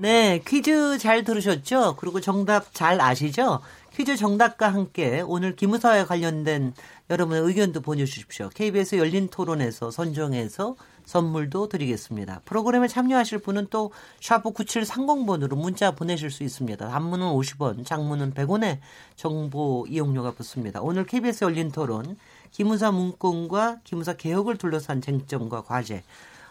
네, 퀴즈 잘 들으셨죠? 그리고 정답 잘 아시죠? 퀴즈 정답과 함께 오늘 기무사와 관련된 여러분의 의견도 보내주십시오. KBS 열린 토론에서 선정해서 선물도 드리겠습니다. 프로그램에 참여하실 분은 또 샤프 9730번으로 문자 보내실 수 있습니다. 단문은 50원, 장문은 100원의 정보 이용료가 붙습니다. 오늘 KBS 열린 토론 기무사 문건과 기무사 개혁을 둘러싼 쟁점과 과제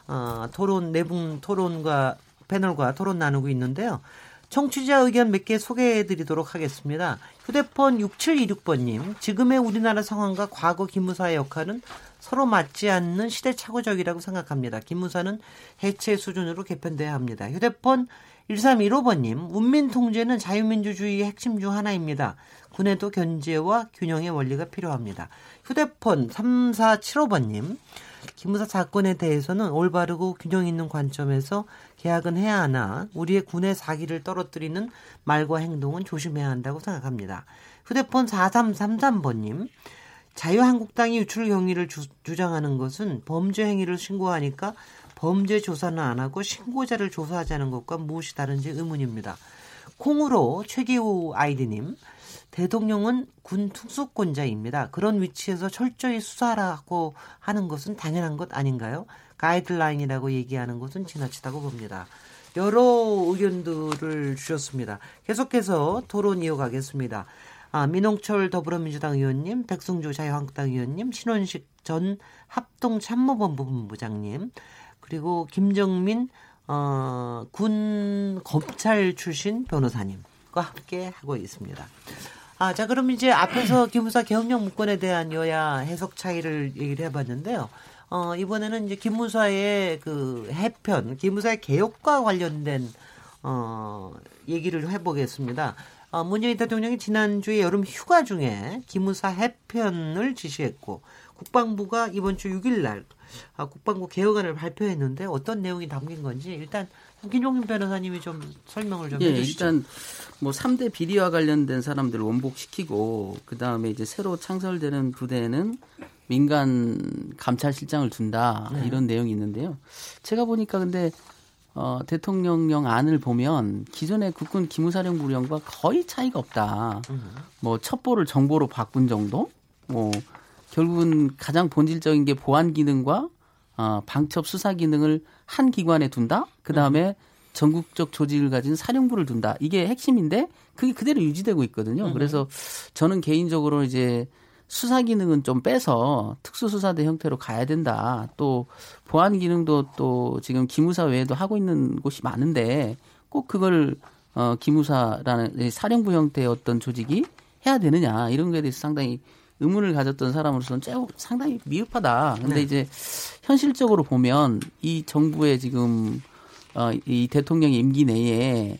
어, 토론 내분 토론과 패널과 토론 나누고 있는데요. 청취자 의견 몇 개 소개해 드리도록 하겠습니다. 휴대폰 6726번님, 지금의 우리나라 상황과 과거 기무사의 역할은 서로 맞지 않는 시대착오적이라고 생각합니다. 기무사는 해체 수준으로 개편돼야 합니다. 휴대폰 1315번님, 운민 통제는 자유민주주의의 핵심 중 하나입니다. 군에도 견제와 균형의 원리가 필요합니다. 휴대폰 3475번님, 기무사 사건에 대해서는 올바르고 균형 있는 관점에서 계약은 해야 하나 우리의 군의 사기를 떨어뜨리는 말과 행동은 조심해야 한다고 생각합니다. 휴대폰 4333번님 자유한국당이 유출 경위를 주, 장하는 것은 범죄 행위를 신고하니까 범죄 조사는 안 하고 신고자를 조사하자는 것과 무엇이 다른지 의문입니다. 콩으로 최기우 아이디님 대통령은 군 특수권자입니다. 그런 위치에서 철저히 수사하라고 하는 것은 당연한 것 아닌가요? 가이드라인이라고 얘기하는 것은 지나치다고 봅니다. 여러 의견들을 주셨습니다. 계속해서 토론 이어가겠습니다. 아, 민홍철 더불어민주당 의원님, 백승주 자유한국당 의원님, 신원식 전 합동참모본부 본부장님, 그리고 김정민 어, 군 검찰 출신 변호사님과 함께 하고 있습니다. 아, 자, 그럼 이제 앞에서 기무사 개혁령 문건에 대한 여야 해석 차이를 얘기를 해봤는데요. 어, 이번에는 이제 기무사의 그 해편, 기무사의 개혁과 관련된 어, 얘기를 해보겠습니다. 어, 문재인 대통령이 지난주에 여름 휴가 중에 기무사 해편을 지시했고 국방부가 이번 주 6일 날 아, 국방부 개혁안을 발표했는데 어떤 내용이 담긴 건지 일단 김종민 변호사님이 좀 설명을 좀 예, 해주시죠. 일단 뭐 3대 비리와 관련된 사람들을 원복시키고 그 다음에 이제 새로 창설되는 부대에는 민간 감찰실장을 둔다 네. 이런 내용이 있는데요. 제가 보니까 근데 어, 대통령령 안을 보면 기존의 국군 기무사령부령과 거의 차이가 없다. 뭐 첩보를 정보로 바꾼 정도? 뭐 결국은 가장 본질적인 게 보안 기능과 어, 방첩 수사 기능을 한 기관에 둔다. 그 다음에 전국적 조직을 가진 사령부를 둔다. 이게 핵심인데 그게 그대로 유지되고 있거든요. 그래서 저는 개인적으로 이제 수사 기능은 좀 빼서 특수수사대 형태로 가야 된다. 또 보안 기능도 또 지금 기무사 외에도 하고 있는 곳이 많은데 꼭 그걸 어 기무사라는 사령부 형태의 어떤 조직이 해야 되느냐 이런 거에 대해서 상당히 의문을 가졌던 사람으로서는 쬐 상당히 미흡하다. 근데 네. 이제 현실적으로 보면 이 정부의 지금 어, 이 대통령의 임기 내에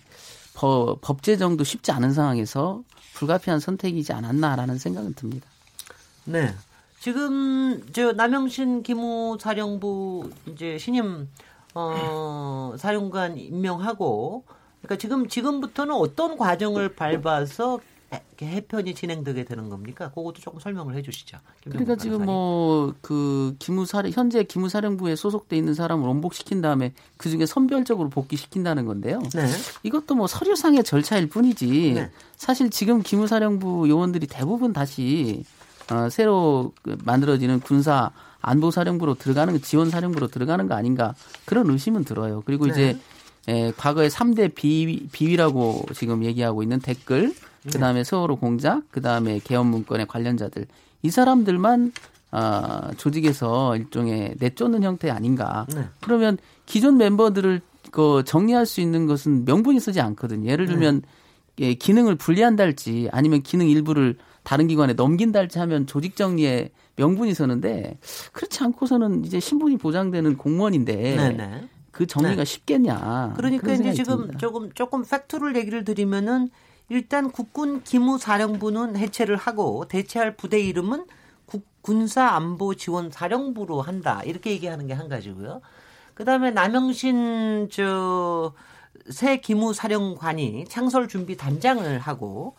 법, 법 제정도 쉽지 않은 상황에서 불가피한 선택이지 않았나라는 생각은 듭니다. 네. 지금 저 남영신 기무 사령부 이제 신임 어 사령관 임명하고 그러니까 지금 지금부터는 어떤 과정을 밟아서 해편이 진행되게 되는 겁니까? 그것도 조금 설명을 해주시죠. 그러니까 지금 뭐 그 기무사령 현재 기무사령부에 소속돼 있는 사람을 원복시킨 다음에 그 중에 선별적으로 복귀시킨다는 건데요. 네. 이것도 뭐 서류상의 절차일 뿐이지 네. 사실 지금 기무사령부 요원들이 대부분 다시 어, 새로 그 만들어지는 군사 안보사령부로 들어가는 지원 사령부로 들어가는 거 아닌가 그런 의심은 들어요. 그리고 네. 이제 에, 과거에 3대 비, 비위라고 지금 얘기하고 있는 댓글 그 다음에 서울호 공작, 그 다음에 개헌 문건의 관련자들 이 사람들만 어, 조직에서 일종의 내쫓는 형태 아닌가. 네. 그러면 기존 멤버들을 그 정리할 수 있는 것은 명분이 쓰지 않거든요. 예를 들면 네. 예, 기능을 분리한다 할지 아니면 기능 일부를 다른 기관에 넘긴다 할지 하면 조직 정리에 명분이 서는데 그렇지 않고서는 이제 신분이 보장되는 공무원인데. 네. 그 정리가 네. 쉽겠냐. 그러니까 이제 지금 듭니다. 조금 조금 팩트를 얘기를 드리면은 일단 국군 기무사령부는 해체를 하고 대체할 부대 이름은 국, 군사안보지원사령부로 한다. 이렇게 얘기하는 게 한 가지고요. 그 다음에 남영신 저 새 기무사령관이 창설 준비 단장을 하고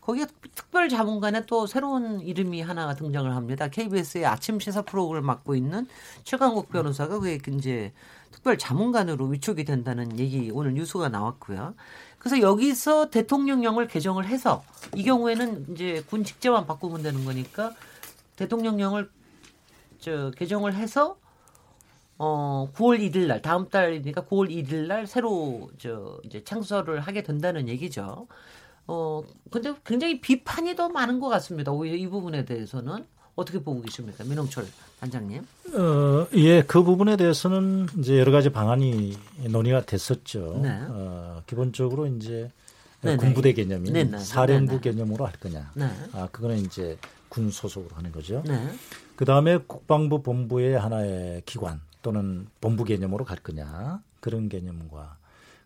거기에 특별 자문관에 또 새로운 이름이 하나 등장을 합니다. KBS의 아침 시사 프로그램을 맡고 있는 최강욱 변호사가 그게 이제 특별 자문관으로 위촉이 된다는 얘기 오늘 뉴스가 나왔고요. 그래서 여기서 대통령령을 개정을 해서 이 경우에는 이제 군 직제만 바꾸면 되는 거니까 대통령령을 저 개정을 해서 어 9월 1일 날 다음 달이니까 9월 1일 날 새로 저 이제 창설을 하게 된다는 얘기죠. 어 근데 굉장히 비판이 더 많은 것 같습니다. 오히려 이 부분에 대해서는 어떻게 보고 계십니까, 민홍철 단장님? 어, 예, 그 부분에 대해서는 이제 여러 가지 방안이 논의가 됐었죠. 네. 어, 기본적으로 이제 네네. 군부대 개념인 네네. 사령부 네네. 개념으로 할 거냐. 네. 아, 그거는 이제 군 소속으로 하는 거죠. 네. 그 다음에 국방부 본부의 하나의 기관 또는 본부 개념으로 갈 거냐 그런 개념과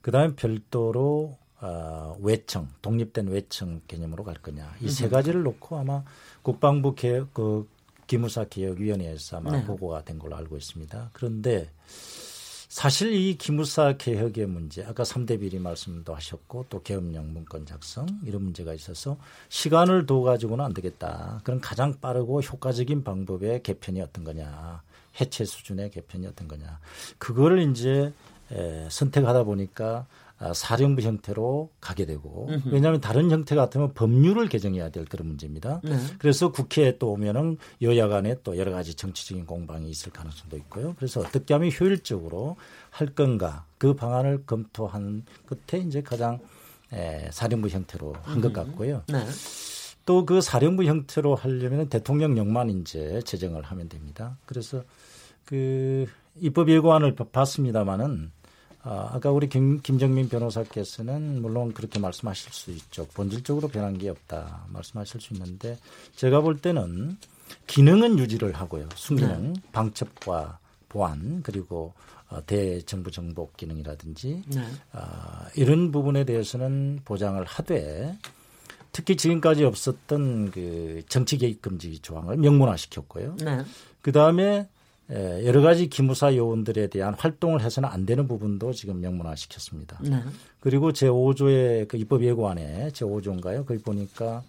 그 다음에 별도로 어, 외청 독립된 외청 개념으로 갈 거냐 이세 가지를 놓고 아마 국방부 개혁 그 기무사 개혁위원회에서 아마 네. 보고가 된 걸로 알고 있습니다. 그런데 사실 이 기무사 개혁의 문제, 아까 3대 비리 말씀도 하셨고 또 계엄령 문건 작성 이런 문제가 있어서 시간을 둬 가지고는 안 되겠다. 그런 가장 빠르고 효과적인 방법의 개편이 어떤 거냐. 해체 수준의 개편이 어떤 거냐. 그거를 이제 에, 선택하다 보니까 아, 사령부 형태로 가게 되고 왜냐하면 다른 형태 같으면 법률을 개정해야 될 그런 문제입니다. 네. 그래서 국회에 또 오면은 여야 간에 또 여러 가지 정치적인 공방이 있을 가능성도 있고요. 그래서 어떻게 하면 효율적으로 할 건가 그 방안을 검토한 끝에 이제 가장 에, 사령부 형태로 한 것 같고요. 네. 또그 사령부 형태로 하려면 대통령령만 이제 제정을 하면 됩니다. 그래서 그 입법 예고안을 봤습니다마는 아, 아까 우리 김, 김정민 변호사께서는 물론 그렇게 말씀하실 수 있죠. 본질적으로 변한 게 없다 말씀하실 수 있는데 제가 볼 때는 기능은 유지를 하고요. 순기능, 네. 방첩과 보안 그리고 어, 대정부 정복 기능이라든지 네. 어, 이런 부분에 대해서는 보장을 하되 특히 지금까지 없었던 그 정치 개입 금지 조항을 명문화시켰고요. 네. 그 다음에 예, 여러 가지 기무사 요원들에 대한 활동을 해서는 안 되는 부분도 지금 명문화 시켰습니다. 네. 그리고 제5조의 그 입법 예고안에 제5조인가요? 거기 보니까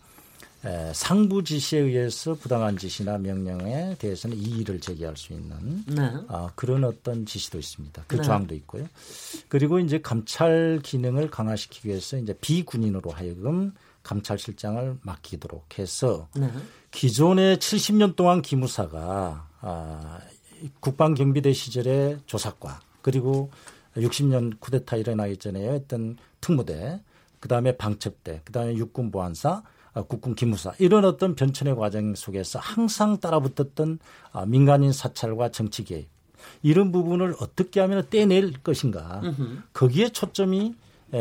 에, 상부 지시에 의해서 부당한 지시나 명령에 대해서는 이의를 제기할 수 있는 네. 아, 그런 어떤 지시도 있습니다. 그 네. 조항도 있고요. 그리고 이제 감찰 기능을 강화시키기 위해서 이제 비군인으로 하여금 감찰실장을 맡기도록 해서 네. 기존의 70년 동안 기무사가 아, 국방경비대 시절의 조사과 그리고 60년 쿠데타 일어나기 전에 했던 특무대 그다음에 방첩대 그다음에 육군 보안사 아, 국군 기무사 이런 어떤 변천의 과정 속에서 항상 따라붙었던 아, 민간인 사찰과 정치 개입 이런 부분을 어떻게 하면 떼낼 것인가 거기에 초점이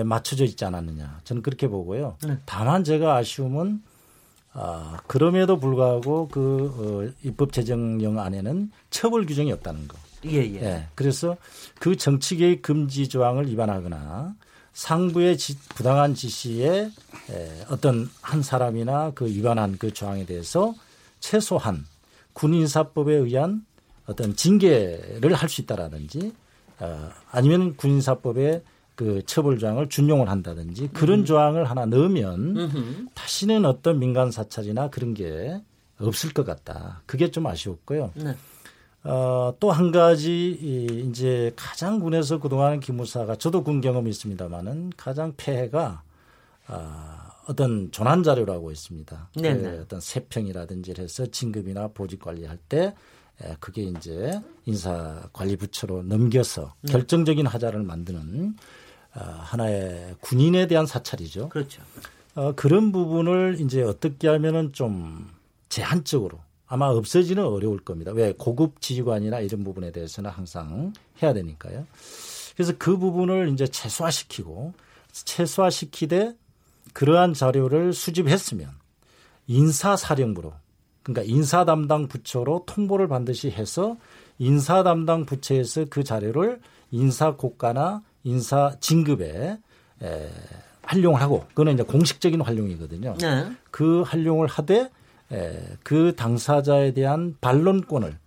맞춰져 있지 않았느냐 저는 그렇게 보고요. 네. 다만 제가 아쉬움은 아, 그럼에도 불구하고 그 어, 입법 제정령 안에는 처벌 규정이 없다는 거. 예, 예. 예. 그래서 그 정치 개입 금지 조항을 위반하거나 상부의 지, 부당한 지시에 에, 어떤 한 사람이나 그 위반한 그 조항에 대해서 최소한 군인사법에 의한 어떤 징계를 할 수 있다라든지 어, 아니면 군인사법에 그 처벌 조항을 준용을 한다든지 그런 음. 조항을 하나 넣으면 음흠. 다시는 어떤 민간 사찰이나 그런 게 없을 것 같다. 그게 좀 아쉬웠고요. 네. 어, 또 한 가지 이, 이제 가장 군에서 그동안 기무사가 저도 군 경험이 있습니다만은 가장 폐해가 어, 어떤 조난 자료라고 있습니다. 네, 그 네. 어떤 세평이라든지 해서 진급이나 보직 관리할 때 에, 그게 이제 인사관리부처로 넘겨서 네. 결정적인 하자를 만드는 어, 하나의 군인에 대한 사찰이죠. 그렇죠. 어, 그런 부분을 이제 어떻게 하면은 좀 제한적으로 아마 없어지는 어려울 겁니다. 왜 고급 지휘관이나 이런 부분에 대해서는 항상 해야 되니까요. 그래서 그 부분을 이제 최소화시키고 최소화시키되 그러한 자료를 수집했으면 인사사령부로 그러니까 인사 담당 부처로 통보를 반드시 해서 인사 담당 부처에서 그 자료를 인사 고가나 인사 진급에 에, 활용을 하고 그거는 이제 공식적인 활용이거든요. 네. 그 활용을 하되 에, 그 당사자에 대한 반론권을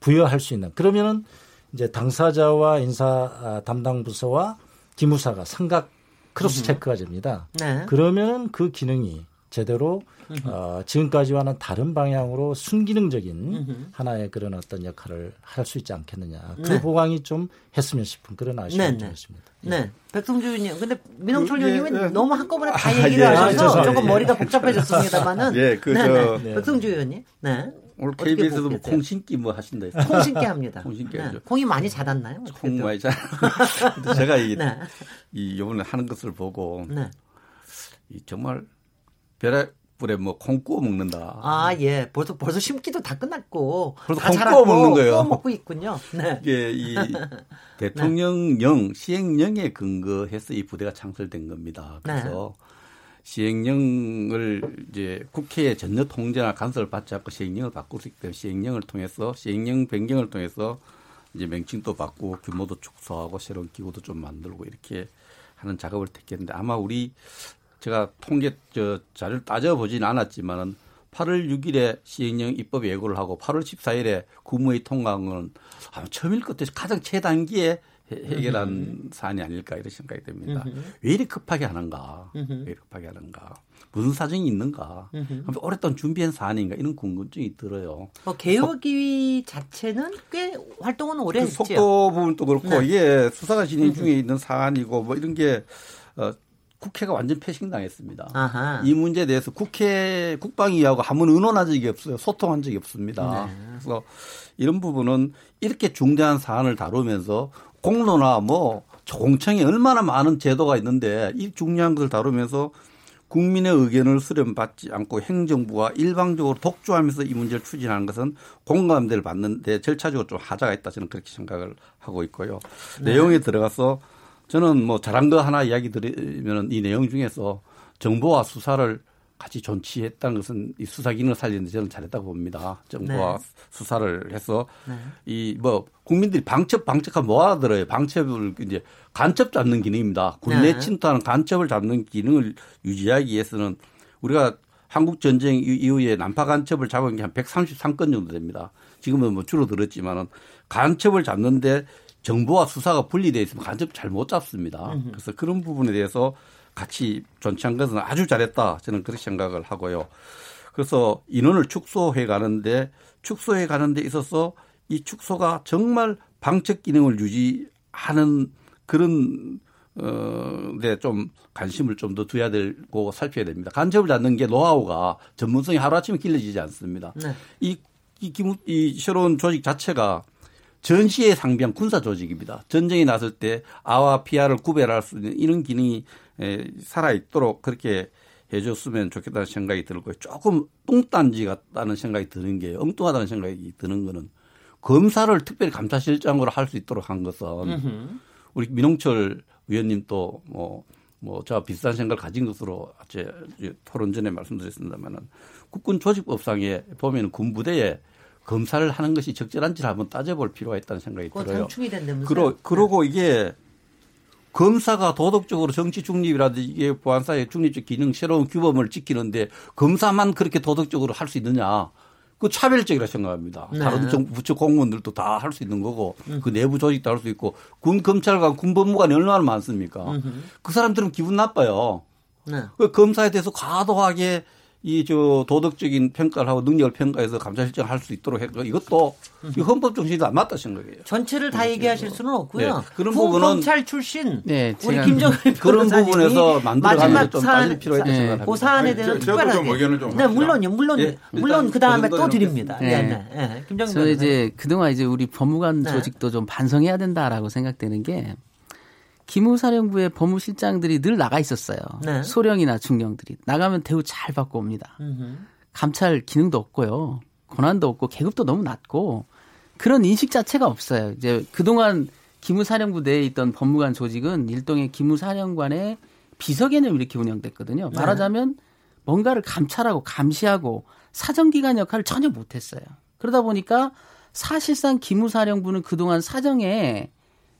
부여할 수 있는 그러면은 이제 당사자와 인사 아, 담당 부서와 기무사가 삼각 크로스 체크가 됩니다. 네. 그러면 그 기능이 제대로 어, 지금까지와는 다른 방향으로 순기능적인 하나의 그런 어떤 역할을 할 수 있지 않겠느냐. 그 네. 보강이 좀 했으면 싶은 그런 아쉬움이 네, 네. 있습니다. 네. 네. 백성주 의원님. 근데 민홍철 그, 의원님은 예, 너무 한꺼번에 다 아, 얘기를 예, 하셔서 아, 조금 예. 머리가 복잡해졌습니다만은. 예, 그, 네, 저. 네. 백성주 의원님. 네. 오늘 KBS도 뭐콩 심기 뭐 하신다 했어요. 콩 심기 합니다. 콩 심기 네. 콩이 많이 자랐나요? 콩 많이 자. 제가 이, 네. 이 이번에 하는 것을 보고 네. 이 정말 벼락 불에 뭐 콩 구워 먹는다. 아 예, 벌써 벌써 심기도 다 끝났고 벌써 콩 구워 먹는 거예요. 구워 먹고 있군요. 네. 이게 이 대통령령 네. 시행령에 근거해서 이 부대가 창설된 겁니다. 그래서 네. 시행령을 이제 국회의 전혀 통제나 간섭을 받지 않고 시행령을 바꿀 수 있기 때문에 시행령을 통해서 시행령 변경을 통해서 이제 명칭도 바꾸고 규모도 축소하고 새로운 기구도 좀 만들고 이렇게 하는 작업을 택했는데 아마 우리 제가 통계 저 자료를 따져보진 않았지만은 8월 6일에 시행령 입법 예고를 하고 8월 14일에 국무회의 통과한 건 아마 처음일 것 같아서 가장 최단기에 해결한 음흠. 사안이 아닐까 이런 생각이 듭니다. 음흠. 왜 이리 급하게 하는가? 음흠. 왜 이리 급하게 하는가? 무슨 사정이 있는가? 오랫동안 준비한 사안인가? 이런 궁금증이 들어요. 어, 개혁위 자체는 꽤 활동은 오래 그 했죠. 속도 부분도 그렇고 네. 이게 수사가 진행 중에 있는 사안이고 뭐 이런 게 어, 국회가 완전 패싱당했습니다. 아하. 이 문제에 대해서 국회 국방위하고 한번 의논한 적이 없어요. 소통한 적이 없습니다. 네. 그래서 이런 부분은 이렇게 중대한 사안을 다루면서 공로나 뭐 공청에 얼마나 많은 제도가 있는데 이 중요한 것을 다루면서 국민의 의견을 수렴받지 않고 행정부가 일방적으로 독주하면서 이 문제를 추진하는 것은 공감대를 받는데 절차적으로 좀 하자가 있다 저는 그렇게 생각을 하고 있고요. 네. 내용에 들어가서 저는 뭐 잘한 거 하나 이야기 드리면 이 내용 중에서 정보와 수사를 같이 존치했다는 것은 이 수사 기능을 살리는데 저는 잘했다고 봅니다. 정부와 네. 수사를 해서 네. 이뭐 국민들이 방첩 뭐 하더라요. 방첩을 이제 간첩 잡는 기능입니다. 국내 네. 침투하는 간첩을 잡는 기능을 유지하기 위해서는 우리가 한국 전쟁 이후에 난파 간첩을 잡은 게 한 133건 정도 됩니다. 지금은 뭐 줄어들었지만은 간첩을 잡는데 정보와 수사가 분리되어 있으면 간첩 잘못 잡습니다. 그래서 그런 부분에 대해서 같이 존치한 것은 아주 잘했다. 저는 그렇게 생각을 하고요. 그래서 인원을 축소해 가는데 축소해 가는 데 있어서 이 축소가 정말 방책 기능을 유지하는 그런 어데 좀 관심을 좀 더 두어야 되고 살펴야 됩니다. 간첩을 잡는 게 노하우가 전문성이 하루아침에 길러지지 않습니다. 네. 이, 이, 이 새로운 조직 자체가 전시에 상비한 군사 조직입니다. 전쟁이 났을 때 아와 피아를 구별할 수 있는 이런 기능이 살아 있도록 그렇게 해줬으면 좋겠다는 생각이 들고요. 조금 뚱딴지 같다는 생각이 드는 게 엉뚱하다는 생각이 드는 거는 검사를 특별히 감사실장으로 할 수 있도록 한 것은 우리 민홍철 위원님 또 뭐, 뭐, 제가 비슷한 생각을 가진 것으로 제 토론 전에 말씀드렸습니다만은 국군 조직법상에 보면 군부대에 검사를 하는 것이 적절한지를 한번 따져볼 필요가 있다는 생각이 들어요. 그러, 그러고 네. 이게 검사가 도덕적으로 정치 중립이라든지 이게 보안사의 중립적 기능 새로운 규범을 지키는데 검사만 그렇게 도덕적으로 할 수 있느냐. 그 차별적이라 생각합니다. 네. 다른 정부 부처 공무원들도 다 할 수 있는 거고 음. 그 내부 조직도 할 수 있고 군 검찰관 군 법무관이 얼마나 많습니까? 음흠. 그 사람들은 기분 나빠요. 네. 그 검사에 대해서 과도하게 이 저 도덕적인 평가를 하고 능력을 평가해서 감사실장 할 수 있도록 했고 이것도 이 헌법 정신이 안 맞다 생각이에요. 전체를 다 얘기하실 수는 없고요. 네. 그런 부분은 검찰 출신 네, 우리 김정일 그런 부분에서 만들어가는 좀 빨리 필요했다 네. 생각합니다. 그 사안에 대해서 특별하게. 좀 네, 물론요, 물론 네. 물론 그 다음에 또 드립니다. 네, 네. 네. 김정일. 저 이제 그동안 이제 우리 법무관 네. 조직도 좀 반성해야 된다라고 생각되는 게 기무사령부의 법무실장들이 늘 나가 있었어요. 네. 소령이나 중령들이 나가면 대우 잘 받고 옵니다. 음흠. 감찰 기능도 없고요. 권한도 없고 계급도 너무 낮고 그런 인식 자체가 없어요. 이제 그동안 기무사령부 내에 있던 법무관 조직은 일종의 기무사령관의 비서 개념 이렇게 운영됐거든요. 네. 말하자면 뭔가를 감찰하고 감시하고 사정기관 역할을 전혀 못했어요. 그러다 보니까 사실상 기무사령부는 그동안 사정에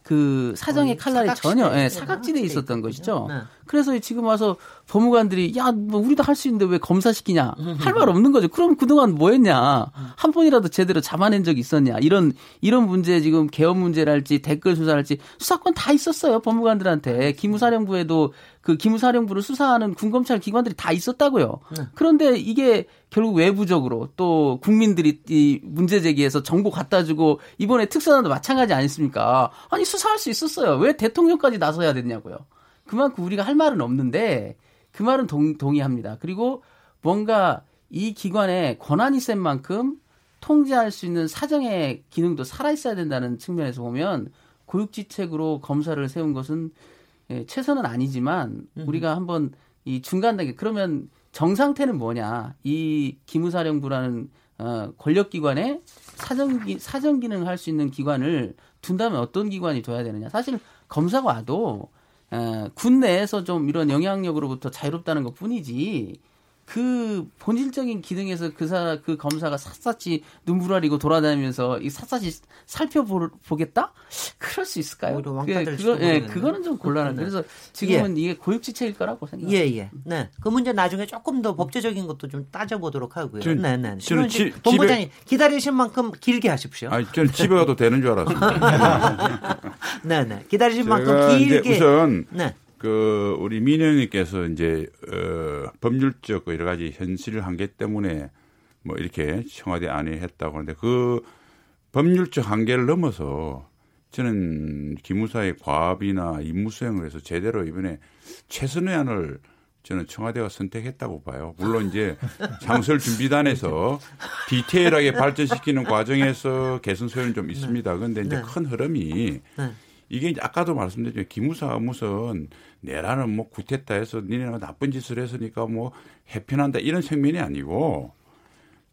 그 사정의 칼날이 전혀 예, 사각지대에 있었던 것이죠. 네. 그래서 지금 와서 법무관들이 야, 뭐 우리도 할 수 있는데 왜 검사시키냐? 할 말 없는 거죠. 그럼 그동안 뭐 했냐? 한 번이라도 제대로 잡아낸 적이 있었냐? 이런 이런 문제 지금 개헌 문제랄지 댓글 수사랄지 수사권 다 있었어요. 법무관들한테. 기무사령부에도 그 기무사령부를 수사하는 군검찰 기관들이 다 있었다고요. 네. 그런데 이게 결국 외부적으로 또 국민들이 이 문제 제기해서 정보 갖다 주고 이번에 특사단도 마찬가지 아니습니까? 아니 수사할 수 있었어요. 왜 대통령까지 나서야 됐냐고요. 그만큼 우리가 할 말은 없는데 그 말은 동, 동의합니다. 그리고 뭔가 이 기관에 권한이 센 만큼 통제할 수 있는 사정의 기능도 살아 있어야 된다는 측면에서 보면 고육지책으로 검사를 세운 것은 예, 최선은 아니지만 우리가 한번 이 중간 단계 그러면 정상태는 뭐냐? 이 기무사령부라는 어, 권력기관에 사정 사정 기능을 할 수 있는 기관을 둔다면 어떤 기관이 둬야 되느냐? 사실 검사가 와도 어, 군 내에서 좀 이런 영향력으로부터 자유롭다는 것 뿐이지 그 본질적인 기능에서 그 사, 그 검사가 샅샅이 눈물 흘리고 돌아다니면서 이 샅샅이 살펴보겠다? 그럴 수 있을까요? 그, 그거, 예, 그거는 좀 곤란한데. 그래서 지금은 예. 이게 고육지책일 거라고 생각합니다. 예, 예. 네. 그 문제 나중에 조금 더 법제적인 것도 좀 따져보도록 하고요. 저, 네, 네. 저는 지, 본부장님 기다리신 만큼 길게 하십시오. 아니, 저는 집에 가도 되는 줄 알았습니다. 네, 네. 기다리신 만큼 길게. 우선 네. 그 우리 민영님께서 이제 어 법률적 그 여러 가지 현실 한계 때문에 뭐 이렇게 청와대 안에 했다고 하는데 그 법률적 한계를 넘어서 저는 기무사의 과업이나 임무 수행을 해서 제대로 이번에 최선의 안을 저는 청와대가 선택했다고 봐요. 물론 이제 장설 준비단에서 디테일하게 발전시키는 과정에서 개선 소요는 좀 있습니다. 그런데 이제 네. 큰 흐름이 네. 이게 아까도 말씀드렸죠. 기무사가 무슨 내라는 뭐 구태타 해서 니네가 나쁜 짓을 했으니까 뭐 해편한다 이런 측면이 아니고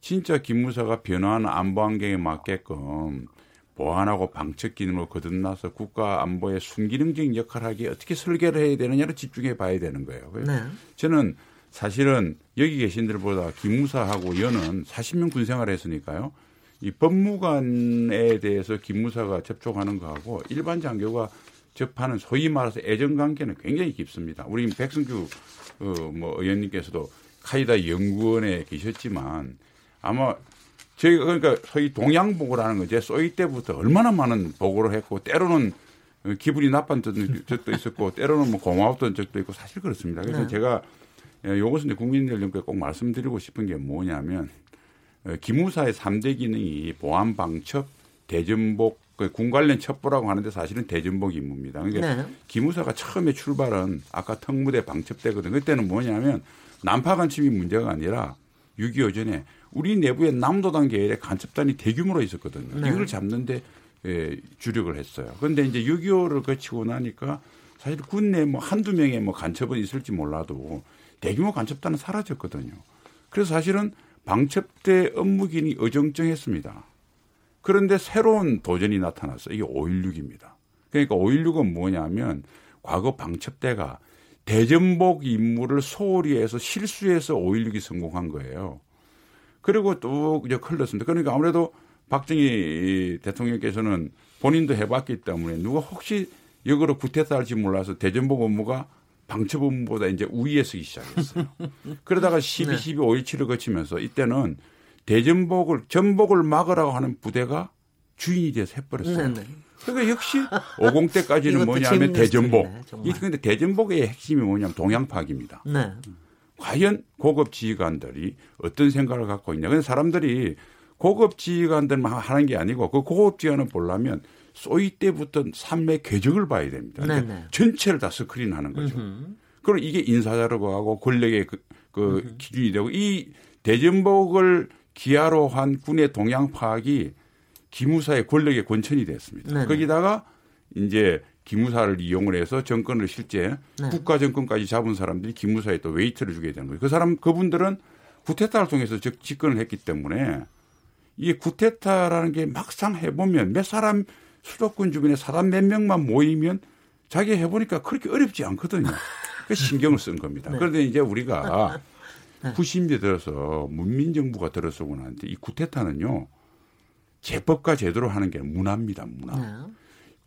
진짜 기무사가 변화하는 안보 환경에 맞게끔 보안하고 방첩 기능을 거듭나서 국가 안보의 순기능적인 역할을 하기에 어떻게 설계를 해야 되느냐를 집중해 봐야 되는 거예요. 네. 저는 사실은 여기 계신 들보다 기무사하고 연은 40년 군 생활을 했으니까요. 이 법무관에 대해서 기무사가 접촉하는 거하고 일반 장교가 접하는 소위 말해서 애정 관계는 굉장히 깊습니다. 우리 백승규 어, 뭐 의원님께서도 카이다 연구원에 계셨지만 아마 저희가 그러니까 소위 동양보고라는 거제 소위 때부터 얼마나 많은 보고를 했고 때로는 기분이 나빴던 적도 있었고 때로는 뭐 고마웠던 적도 있고 사실 그렇습니다. 그래서 네. 제가 요것은 국민연령께 꼭 말씀드리고 싶은 게 뭐냐면 어, 기무사의 3대 기능이 보안 방첩, 대전복, 그군 관련 첩보라고 하는데 사실은 대전복 임무입니다. 그러니까 네. 기무사가 처음에 출발은 아까 턱무대 방첩대거든. 그때는 뭐냐면 난파 간첩이 문제가 아니라 6.25 전에 우리 내부에 남도당 계열의 간첩단이 대규모로 있었거든요. 네. 이걸 잡는데 예, 주력을 했어요. 그런데 이제 6.25를 거치고 나니까 사실 군 내 뭐 한두 명의 뭐 간첩은 있을지 몰라도 대규모 간첩단은 사라졌거든요. 그래서 사실은 방첩대 업무기능이 어정쩡했습니다. 그런데 새로운 도전이 나타났어요. 이게 5.16입니다. 그러니까 5.16은 뭐냐면 과거 방첩대가 대전복 임무를 소홀히 해서 실수해서 5.16이 성공한 거예요. 그리고 또 이제 흘렀습니다. 그러니까 아무래도 박정희 대통령께서는 본인도 해봤기 때문에 누가 혹시 역으로 구태타할지 몰라서 대전복 업무가 방첩본부보다 이제 우위에 서기 시작했어요. 그러다가 12, 12, 5.17을 거치면서 이때는 대전복을 전복을 막으라고 하는 부대가 주인이 돼서 해버렸어요. 네, 네. 그러니까 역시 50 때까지는 뭐냐면 대전복. 그런데 대전복의 핵심이 뭐냐면 동양파악입니다. 네. 과연 고급 지휘관들이 어떤 생각을 갖고 있냐. 그래서 사람들이 고급 지휘관들만 하는 게 아니고 그 고급 지휘관을 보려면 소위 때부터 삶의 궤적을 봐야 됩니다. 그러니까 전체를 다 스크린하는 거죠. 그럼 이게 인사자료고 권력의 그, 그 기준이 되고 이 대전복을 기화로 한 군의 동향 파악이 기무사의 권력의 원천이 됐습니다. 네네. 거기다가 이제 기무사를 이용을 해서 정권을 실제 네. 국가 정권까지 잡은 사람들이 기무사에 또 weight를 주게 되는 거예요. 그 사람 그분들은 구테타를 통해서 집권을 했기 때문에 이게 구테타라는 게 막상 해보면 몇 사람 수도권 주변에 사람 몇 명만 모이면 자기 해보니까 그렇게 어렵지 않거든요. 그 신경을 쓴 겁니다. 네. 그런데 이제 우리가 90년대 들어서 문민정부가 들어서고 나는데 이 구테타는요. 제법과 제대로 하는 게 문화입니다. 문화. 네.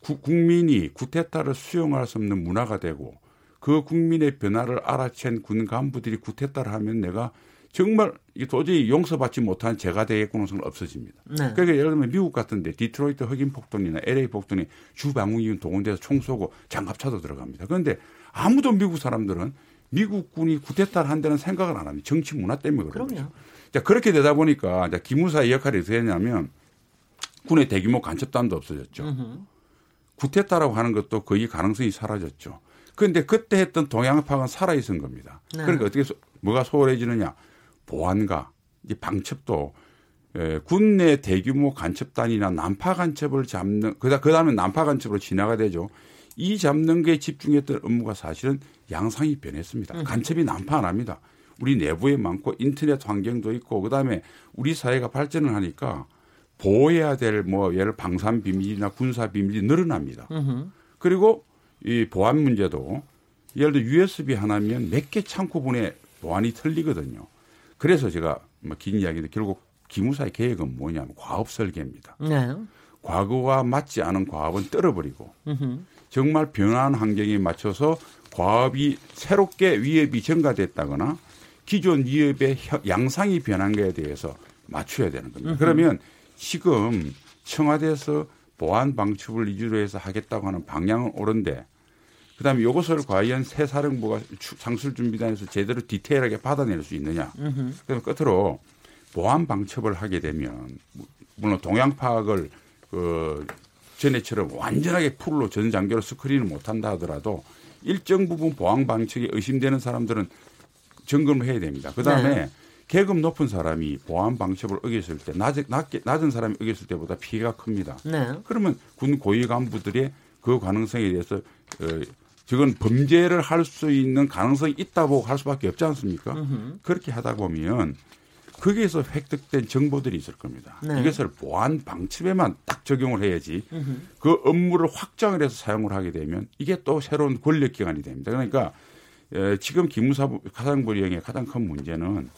구, 국민이 구테타를 수용할 수 없는 문화가 되고 그 국민의 변화를 알아챈 군 간부들이 구테타를 하면 내가 정말 도저히 용서받지 못한 죄가 되겠 가능성은 없어집니다. 네. 그러니까 예를 들면 미국 같은데 디트로이트 흑인 폭동이나 LA 폭동이 주방위군 동원돼서 총 쏘고 장갑차도 들어갑니다. 그런데 아무도 미국 사람들은 미국 군이 구테타를 한다는 생각을 안 합니다. 정치 문화 때문에 그런 거죠. 자, 그렇게 되다 보니까 이제 기무사의 역할이 어떻게 되냐면 군의 대규모 간첩단도 없어졌죠. 으흠. 구테타라고 하는 것도 거의 가능성이 사라졌죠. 그런데 그때 했던 동양파가 살아있은 겁니다. 네. 그러니까 어떻게 뭐가 소홀해지느냐. 보안과 이 방첩도 에, 군내 대규모 간첩단이나 난파 간첩을 잡는 그다 그다음에 난파 간첩으로 진화가 되죠. 이 잡는 게 집중했던 업무가 사실은 양상이 변했습니다. 음. 간첩이 난파 안 합니다. 우리 내부에 많고 인터넷 환경도 있고 그다음에 우리 사회가 발전을 하니까 보호해야 될 뭐 예를 방산 비밀이나 군사 비밀이 늘어납니다. 으흠. 그리고 이 보안 문제도 예를 들어 USB 하나면 몇 개 창고분에 보안이 틀리거든요. 그래서 제가 뭐긴 이야기인데 결국 기무사의 계획은 뭐냐면 과업 설계입니다. 네. 과거와 맞지 않은 과업은 떨어버리고 으흠. 정말 변화한 환경에 맞춰서 과업이 새롭게 위협이 증가됐다거나 기존 위협의 양상이 변한 것에 대해서 맞춰야 되는 겁니다. 으흠. 그러면 지금 청와대에서 보안 방첩을 위주로 해서 하겠다고 하는 방향은 옳은데 그다음에 이것을 과연 새 사령부가 상술 준비단에서 제대로 디테일하게 받아낼 수 있느냐. 그래서 끝으로 보안 방첩을 하게 되면 물론 동향 파악을 그 전에처럼 완전하게 풀로 전 장교로 스크린을 못한다 하더라도 일정 부분 보안 방책이 의심되는 사람들은 점검을 해야 됩니다. 그 다음에 네. 계급 높은 사람이 보안 방첩을 어겼을 때 낮, 낮게, 낮은 사람이 어겼을 때보다 피해가 큽니다. 네. 그러면 군 고위 간부들의 그 가능성에 대해서 어, 저건 범죄를 할 수 있는 가능성이 있다고 할 수밖에 없지 않습니까? 으흠. 그렇게 하다 보면 거기에서 획득된 정보들이 있을 겁니다. 네. 이것을 보안 방침에만 딱 적용을 해야지 으흠. 그 업무를 확장을 해서 사용을 하게 되면 이게 또 새로운 권력 기관이 됩니다. 그러니까 에, 지금 기무사부 가상부령의 가장 큰 문제는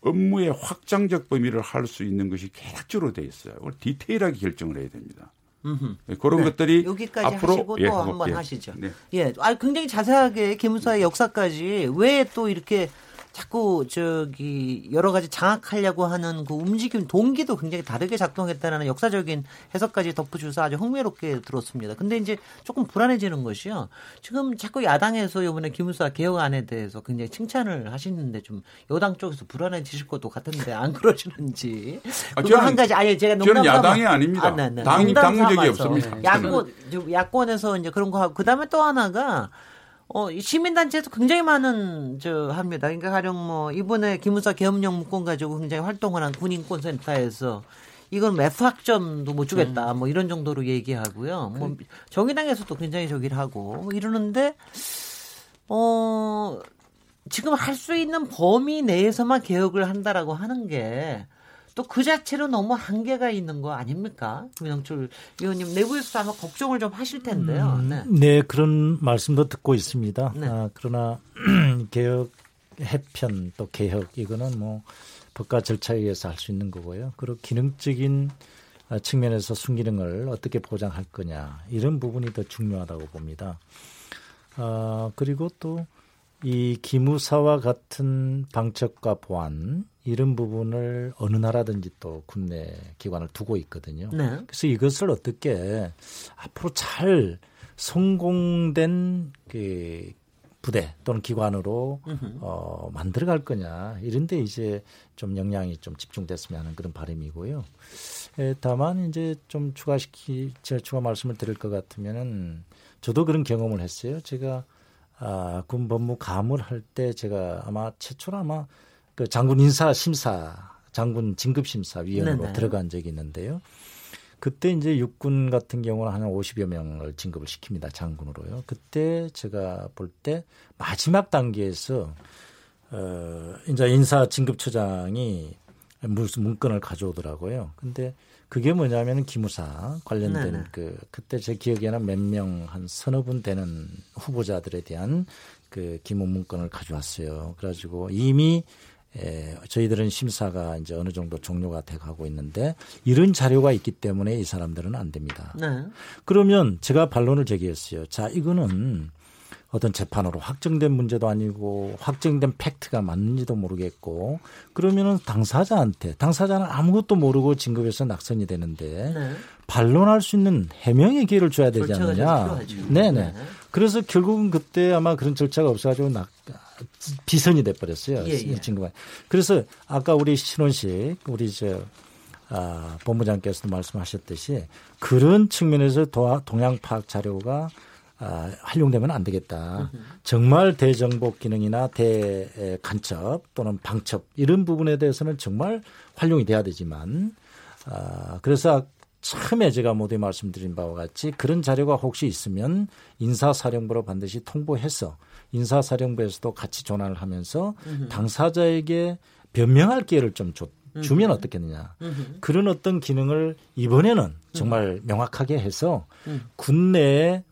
업무의 확장적 범위를 할 수 있는 것이 계략적으로 돼 있어요. 그걸 디테일하게 결정을 해야 됩니다. 음흠. 네, 그런 네. 것들이 여기까지 앞으로 하시고 예, 또 한번 예. 하시죠. 네. 예, 아 굉장히 자세하게 기무사의 역사까지 왜 또 이렇게 자꾸 저기 여러 가지 장악하려고 하는 그 움직임 동기도 굉장히 다르게 작동했다는 역사적인 해석까지 덧붙여서 아주 흥미롭게 들었습니다. 근데 이제 조금 불안해지는 것이요. 지금 자꾸 야당에서 이번에 기무사 개혁안에 대해서 굉장히 칭찬을 하시는데 좀 여당 쪽에서 불안해지실 것도 같은데 안 그러시는지. 아, 그거 한 가지 아예 제가 농담 저는 야당이 아닙니다. 아, 네, 네. 당, 당적이 없습니다. 야권 야권에서 이제 그런 거 하고 그다음에 또 하나가 어, 시민단체에서 굉장히 많은, 저, 합니다. 그러니까 가령 뭐, 이번에 기무사 계엄령 문건 가지고 굉장히 활동을 한 군인권센터에서 이건 F 학점도 못 주겠다. 음. 뭐 이런 정도로 얘기하고요. 뭐, 그 정의당에서도 굉장히 저기를 하고 뭐 이러는데, 어, 지금 할 수 있는 범위 내에서만 개혁을 한다라고 하는 게 또 그 자체로 너무 한계가 있는 거 아닙니까? 김영철 의원님 내부에서 아마 걱정을 좀 하실 텐데요. 음, 네. 네. 그런 말씀도 듣고 있습니다. 네. 아, 그러나 개혁 해편 또 개혁 이거는 뭐 법과 절차에 의해서 할 수 있는 거고요. 그리고 기능적인 측면에서 순기능을 어떻게 보장할 거냐 이런 부분이 더 중요하다고 봅니다. 아, 그리고 또 이 기무사와 같은 방첩과 보안 이런 부분을 어느 나라든지 또 국내 기관을 두고 있거든요. 네. 그래서 이것을 어떻게 앞으로 잘 성공된 그 부대 또는 기관으로 어, 만들어갈 거냐 이런데 이제 좀 역량이 좀 집중됐으면 하는 그런 바람이고요. 에, 다만 이제 좀 추가시키 제가 추가 말씀을 드릴 것 같으면은 저도 그런 경험을 했어요. 제가 아, 군 법무 감을 할 때 제가 아마 최초로 아마 그 장군 인사 심사, 장군 진급 심사 위원으로. 들어간 적이 있는데요. 그때 이제 육군 같은 경우는 한 50여 명을 진급을 시킵니다. 장군으로요. 그때 제가 볼 때 마지막 단계에서 어 이제 인사 진급 처장이 무슨 문건을 가져오더라고요. 근데 그게 뭐냐면 기무사 관련된 네네. 그 그때 제 기억에는 몇 명 한 서너 분 되는 후보자들에 대한 그 기무 문건을 가져왔어요. 그래가지고 이미 에, 저희들은 심사가 이제 어느 정도 종료가 돼 가고 있는데 이런 자료가 있기 때문에 이 사람들은 안 됩니다. 네. 그러면 제가 반론을 제기했어요. 자, 이거는 어떤 재판으로 확정된 문제도 아니고 확정된 팩트가 맞는지도 모르겠고 그러면은 당사자한테 당사자는 아무것도 모르고 진급해서 낙선이 되는데 네. 반론할 수 있는 해명의 기회를 줘야 되지 않느냐. 네네. 네. 그래서 결국은 그때 아마 그런 절차가 없어가지고 낙, 비선이 돼버렸어요. 예, 예. 친구가. 그래서 아까 우리 신원식 우리 저 아, 본부장께서도 말씀하셨듯이 그런 측면에서 동양 파악 자료가 아, 활용되면 안 되겠다. 정말 대정복 기능이나 대간첩 또는 방첩 이런 부분에 대해서는 정말 활용이 돼야 되지만 아, 그래서 처음에 제가 모두 말씀드린 바와 같이 그런 자료가 혹시 있으면 인사사령부로 반드시 통보해서 인사사령부에서도 같이 전환을 하면서 당사자에게 변명할 기회를 좀 줬, 주면 어떻겠느냐. 그런 어떤 기능을 이번에는 정말 명확하게 해서 군 내에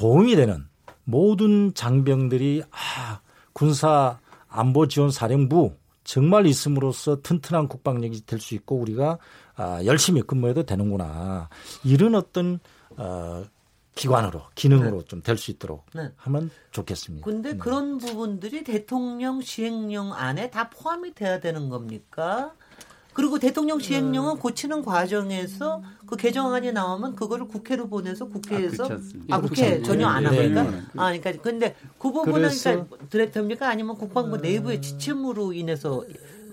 도움이 되는 모든 장병들이 아, 군사 안보 지원 사령부 정말 있음으로써 튼튼한 국방력이 될 수 있고 우리가 아, 열심히 근무해도 되는구나. 이런 어떤 어, 기관으로 기능으로 네. 좀될 수 있도록 네. 하면 좋겠습니다. 근데 네. 그런 부분들이 대통령 시행령 안에 다 포함이 돼야 되는 겁니까? 그리고 대통령 시행령은 음. 고치는 과정에서 그 개정안이 나오면 그거를 국회로 보내서 국회에서 아, 아 국회 전혀 안 합니까? 네. 아 그러니까 근데 그 부분은 그러니까 됩니까? 아니면 국방부 음. 내부의 지침으로 인해서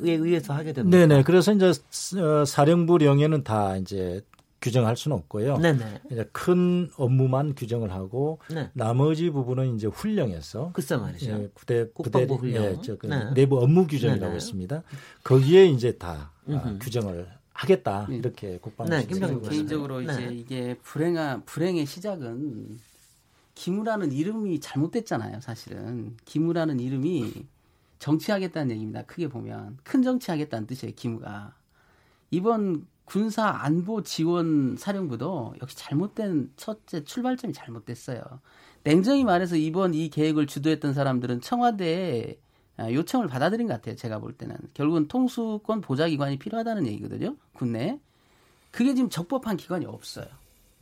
에 의해서 하게 됩니다. 네네. 그래서 이제 어, 사령부 령에는 다 이제 규정할 수는 없고요. 네네. 이제 큰 업무만 규정을 하고 네. 나머지 부분은 이제 훈령에서 글쎄 말이죠. 예, 부대 부대 훈령. 예, 저, 그 네. 내부 업무 규정이라고 네네. 했습니다. 거기에 이제 다 아, 규정을 하겠다 네. 이렇게 국방부 네, 개인적으로 네. 이제 이게 불행한 불행의 시작은 기무라는 이름이 잘못됐잖아요. 사실은 기무라는 이름이 정치하겠다는 얘기입니다. 크게 보면 큰 정치하겠다는 뜻이에요. 기무가 이번 군사 안보 지원 사령부도 역시 잘못된 첫째 출발점이 잘못됐어요. 냉정히 말해서 이번 이 계획을 주도했던 사람들은 청와대에 아, 요청을 받아들인 것 같아요. 제가 볼 때는 결국은 통수권 보좌 기관이 필요하다는 얘기거든요. 국내에 그게 지금 적법한 기관이 없어요.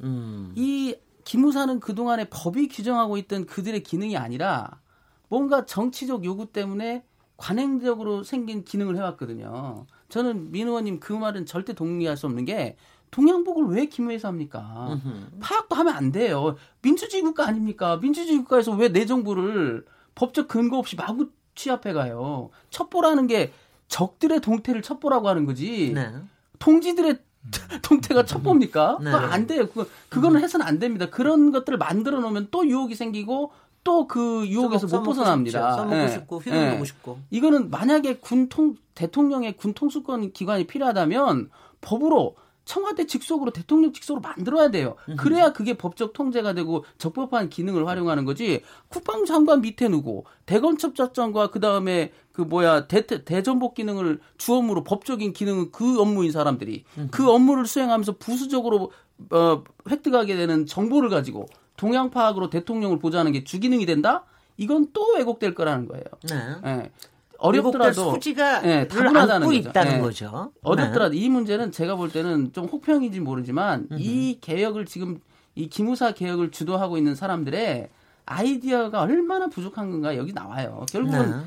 음. 이 기무사는 그 동안에 법이 규정하고 있던 그들의 기능이 아니라 뭔가 정치적 요구 때문에 관행적으로 생긴 기능을 해왔거든요. 저는 민 의원님 그 말은 절대 동의할 수 없는 게 동양복을 왜 기무에서 합니까? 으흠. 파악도 하면 안 돼요. 민주주의 국가 아닙니까? 민주주의 국가에서 왜 내 정부를 법적 근거 없이 마구 취합해 가요. 첩보라는 게 적들의 동태를 첩보라고 하는 거지. 네. 통지들의 동태가 첩보입니까? 네. 그거 안 돼요. 그거 그거는 해서는 안 됩니다. 그런 것들을 만들어 놓으면 또 유혹이 생기고 또 그 유혹에서 못 벗어납니다. 써먹고 네. 싶고 휘둘르고 네. 싶고. 이거는 만약에 군통 대통령의 군 통수권 기관이 필요하다면 법으로 청와대 직속으로 대통령 직속으로 만들어야 돼요. 그래야 그게 법적 통제가 되고 적법한 기능을 활용하는 거지. 국방장관 밑에 누구 대검첩 작전과 그 다음에 그 뭐야 대, 대전복 기능을 주업무로 법적인 기능은 그 업무인 사람들이 그 업무를 수행하면서 부수적으로 어, 획득하게 되는 정보를 가지고 동향 파악으로 대통령을 보좌하는 게 주기능이 된다? 이건 또 왜곡될 거라는 거예요. 네. 네. 어렵더라도 소지가 네, 타고나다는 거죠. 있다는 네. 거죠. 어렵더라도 네. 이 문제는 제가 볼 때는 좀 혹평인지 모르지만 음흠. 이 개혁을 지금 이 기무사 개혁을 주도하고 있는 사람들의 아이디어가 얼마나 부족한 건가 여기 나와요. 결국은 네.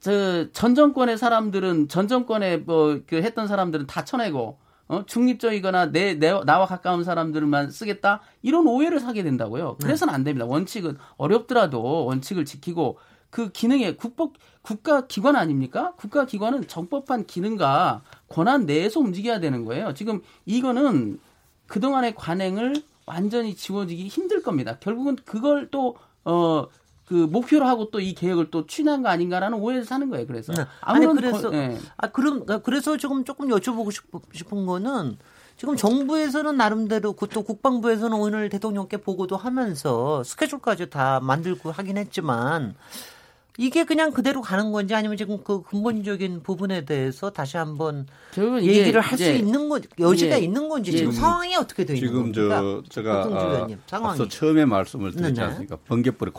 저전 정권의 사람들은 전 정권에 뭐 그 했던 사람들은 다 쳐내고 어, 중립적이거나 내, 내, 나와 가까운 사람들만 쓰겠다? 이런 오해를 사게 된다고요. 그래서는 안 됩니다. 원칙은 어렵더라도 원칙을 지키고 그 기능에 국법, 국가 기관 아닙니까? 국가 기관은 정법한 기능과 권한 내에서 움직여야 되는 거예요. 지금 이거는 그동안의 관행을 완전히 지워지기 힘들 겁니다. 결국은 그걸 또, 어, 그 목표로 하고 또 이 계획을 또 취한 거 아닌가라는 오해를 사는 거예요. 그래서 네. 아니 그래서 거, 네. 아 그럼 그래서 지금 조금 여쭤보고 싶은 거는 지금 정부에서는 나름대로 또 국방부에서는 오늘 대통령께 보고도 하면서 스케줄까지 다 만들고 하긴 했지만 이게 그냥 그대로 가는 건지 아니면 지금 그 근본적인 부분에 대해서 다시 한번 얘기를 할 수 있는 건 여지가 예. 있는 건지 지금 예. 상황이 어떻게 되어 있는 지금 저 제가 아. 앞서 처음에 말씀을 드렸지 네네. 않습니까? 번개불에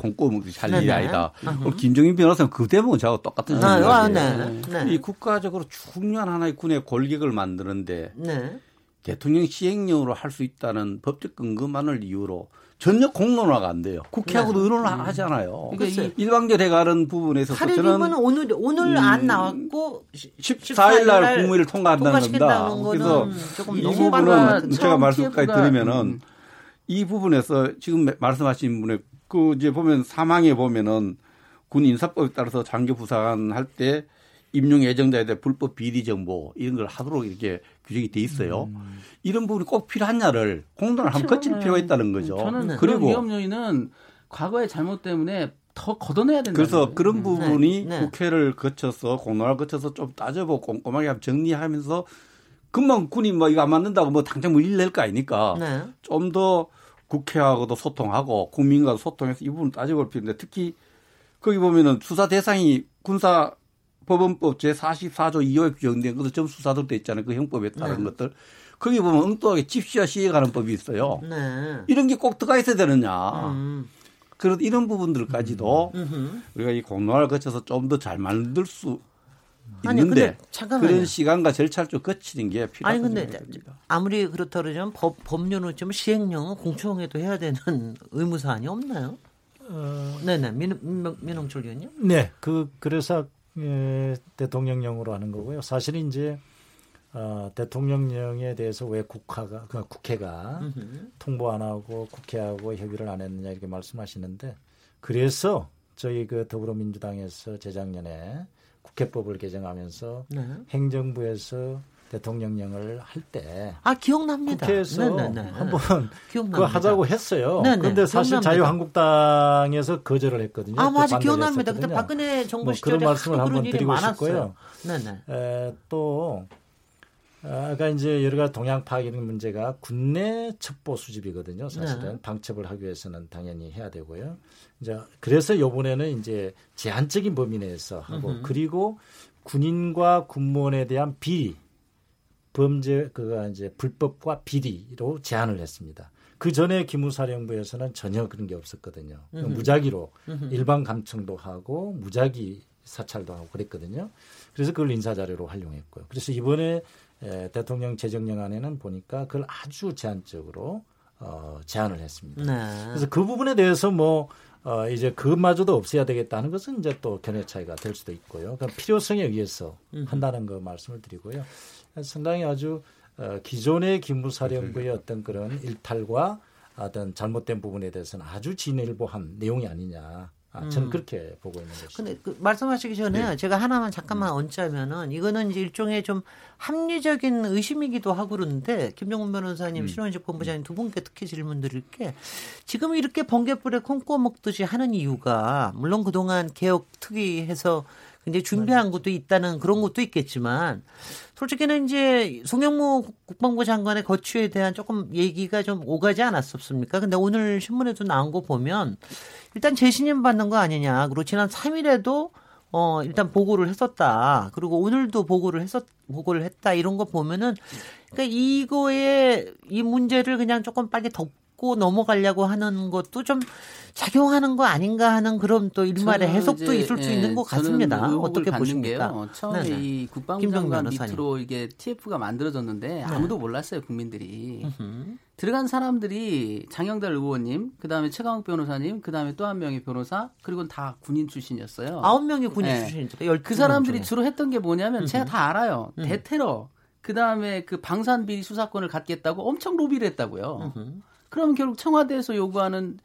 할 일이 아니다. 어, 김정인 변호사는 그 대목은 저하고 똑같은 아, 생각이에요. 아, 네. 네. 이 국가적으로 중요한 하나의 군의 골격을 만드는데 네. 대통령 시행령으로 할 수 있다는 법적 근거만을 이유로 전혀 공론화가 안 돼요. 국회하고도 네. 의논을 음. 하잖아요. 그러니까 일방제 돼가는 부분에서 저는 오늘 오늘 음, 안 나왔고 14일 날 국무회를 통과한다는 겁니다. 그래서 이 부분은 제가 말씀까지 들으면은 음. 이 부분에서 지금 말씀하신 분의 그 이제 보면 사망에 보면은 군 인사법에 따라서 장교 부사관 할때 임용 예정자에 대해 불법 비리 정보 이런 걸 하도록 이렇게 규정이 돼 있어요. 음. 이런 부분이 꼭 필요하냐를 공론을 한번 거칠 필요가 있다는 거죠. 저는 그리고 위험 요인은 과거의 잘못 때문에 더 걷어내야 된다. 그래서 그런 음. 부분이 네. 네. 국회를 거쳐서 공론을 거쳐서 좀 따져보고 꼼꼼하게 정리하면서 금방 군이 뭐 이거 안 맞는다고 뭐 당장 뭐 일낼 거 아니니까 네. 좀더 국회하고도 소통하고 국민과도 소통해서 이 부분 따져볼 필요인데 특히 거기 보면은 수사 대상이 군사 법원법 제44조 2호에 규정된 것들 전 수사도 돼 있잖아요. 그 형법에 따른 네. 것들. 거기 보면 엉뚱하게 집시와 시행하는 법이 있어요. 네. 이런 게 꼭 들어가 있어야 되느냐. 음. 그런 이런 부분들까지도 음. 우리가 이 공론화를 거쳐서 좀 더 잘 만들 수 아니, 있는데 그런 시간과 절차를 좀 거치는 게 필요하다. 아니 근데 생각합니다. 아무리 그렇다 그러면 법 법률은 좀 시행령은 공청회도 해야 되는 의무 사항이 없나요? 어... 네네 민, 민, 민홍철 의원님. 네, 그 그래서 예, 대통령령으로 하는 거고요. 사실 이제 어, 대통령령에 대해서 왜 국화가 그 국회가 으흠. 통보 안 하고 국회하고 협의를 안 했느냐 이렇게 말씀하시는데 그래서 저희 그 더불어민주당에서 재작년에 국회법을 개정하면서 네. 행정부에서 대통령령을 할 때. 아, 기억납니다. 국회에서 네네네. 한번 그 하자고 했어요. 그런데 사실 기억납니다. 자유한국당에서 거절을 했거든요. 아, 맞아. 기억납니다. 그때 박근혜 정부 뭐 시절에 그런 말씀을 한번 드리고 많았어요. 싶고요. 네네. 에, 또 아까 이제 여러 가지 동향 파악 이런 문제가 군내 첩보 수집이거든요. 사실은 네. 방첩을 하기 위해서는 당연히 해야 되고요. 이제 그래서 요번에는 이제 제한적인 범위 내에서 하고 음흠. 그리고 군인과 군무원에 대한 비리 범죄 그가 이제 불법과 비리로 제한을 했습니다. 그 전에 기무사령부에서는 전혀 그런 게 없었거든요. 음흠. 무작위로 음흠. 일반 감청도 하고 무작위 사찰도 하고 그랬거든요. 그래서 그걸 인사 자료로 활용했고요. 그래서 이번에 에, 대통령 재정령안에는 보니까 그걸 아주 제한적으로 어, 제한을 했습니다. 네. 그래서 그 부분에 대해서 뭐 어, 이제 그마저도 없애야 되겠다는 것은 이제 또 견해 차이가 될 수도 있고요. 그러니까 필요성에 의해서 한다는 거 말씀을 드리고요. 상당히 아주 어, 기존의 기무사령부의 어떤 그런 일탈과 어떤 잘못된 부분에 대해서는 아주 진일보한 내용이 아니냐. 아, 저는 음. 그렇게 보고 있는 것이죠. 근데 그 말씀하시기 전에 네. 제가 하나만 잠깐만 음. 얹자면은 이거는 이제 일종의 좀 합리적인 의심이기도 하고 그러는데 김정은 변호사님, 음. 신원식 본부장님 두 분께 특히 질문 드릴 게 지금 이렇게 번개불에 콩 꼬먹듯이 하는 이유가 물론 그동안 개혁 특위해서 굉장히 준비한 것도 있다는 그런 것도 있겠지만 솔직히는 이제 송영무 국방부 장관의 거취에 대한 조금 얘기가 좀 오가지 않았었습니까? 근데 오늘 신문에도 나온 거 보면 일단 재신임 받는 거 아니냐. 그리고 지난 3일에도 어 일단 보고를 했었다. 그리고 오늘도 보고를 했었 보고를 했다. 이런 거 보면은 그러니까 이거에 이 문제를 그냥 조금 빨리 덮 고 넘어가려고 하는 것도 좀 작용하는 거 아닌가 하는 그런 또 일말의 해석도 있을 수 예, 있는 것 같습니다. 어떻게 보십니까? 게요. 처음에 네네. 이 국방부 장관 밑으로 이게 TF가 만들어졌는데 네. 아무도 몰랐어요 국민들이. 으흠. 들어간 사람들이 장영달 의원님, 그 다음에 최강욱 변호사님, 그 다음에 또 한 명의 변호사, 그리고 다 군인 출신이었어요. 아홉 명이 군인 네. 출신이죠. 그 사람들이 주로 했던 게 뭐냐면 으흠. 제가 다 알아요. 으흠. 대테러, 그 다음에 그 방산비리 수사권을 갖겠다고 엄청 로비를 했다고요. 그러면 결국 청와대에서 요구하는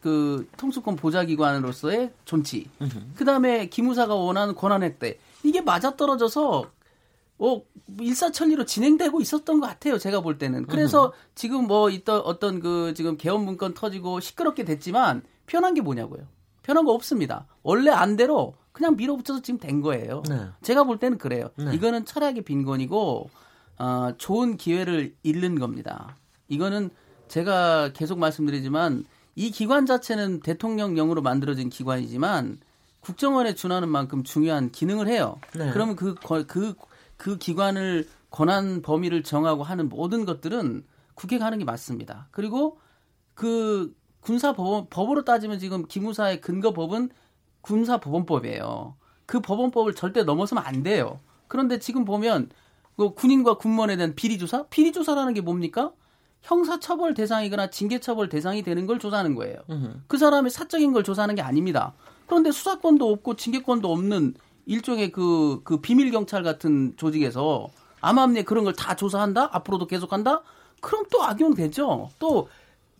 그 통수권 보좌기관으로서의 존치. 그 다음에 기무사가 원하는 권한 획득. 이게 맞아 떨어져서 어, 일사천리로 진행되고 있었던 것 같아요. 제가 볼 때는. 그래서 지금 뭐 있던 어떤 그 지금 개헌 문건 터지고 시끄럽게 됐지만 편한 게 뭐냐고요. 편한 거 없습니다. 원래 안대로 그냥 밀어붙여서 지금 된 거예요. 네. 제가 볼 때는 그래요. 네. 이거는 철학의 빈곤이고 어, 좋은 기회를 잃는 겁니다. 이거는 제가 계속 말씀드리지만 이 기관 자체는 대통령령으로 만들어진 기관이지만 국정원에 준하는 만큼 중요한 기능을 해요. 네. 그러면 그, 그, 그 기관을 권한 범위를 정하고 하는 모든 것들은 국회가 하는 게 맞습니다. 그리고 그 군사법원, 법으로 따지면 지금 기무사의 근거법은 군사법원법이에요. 그 법원법을 절대 넘어서면 안 돼요. 그런데 지금 보면 그 군인과 군무원에 대한 비리조사? 비리조사라는 게 뭡니까? 형사처벌 대상이거나 징계처벌 대상이 되는 걸 조사하는 거예요. 으흠. 그 사람의 사적인 걸 조사하는 게 아닙니다. 그런데 수사권도 없고 징계권도 없는 일종의 그, 그 비밀 경찰 같은 조직에서 암암리에 그런 걸 다 조사한다? 앞으로도 계속한다? 그럼 또 악용되죠. 또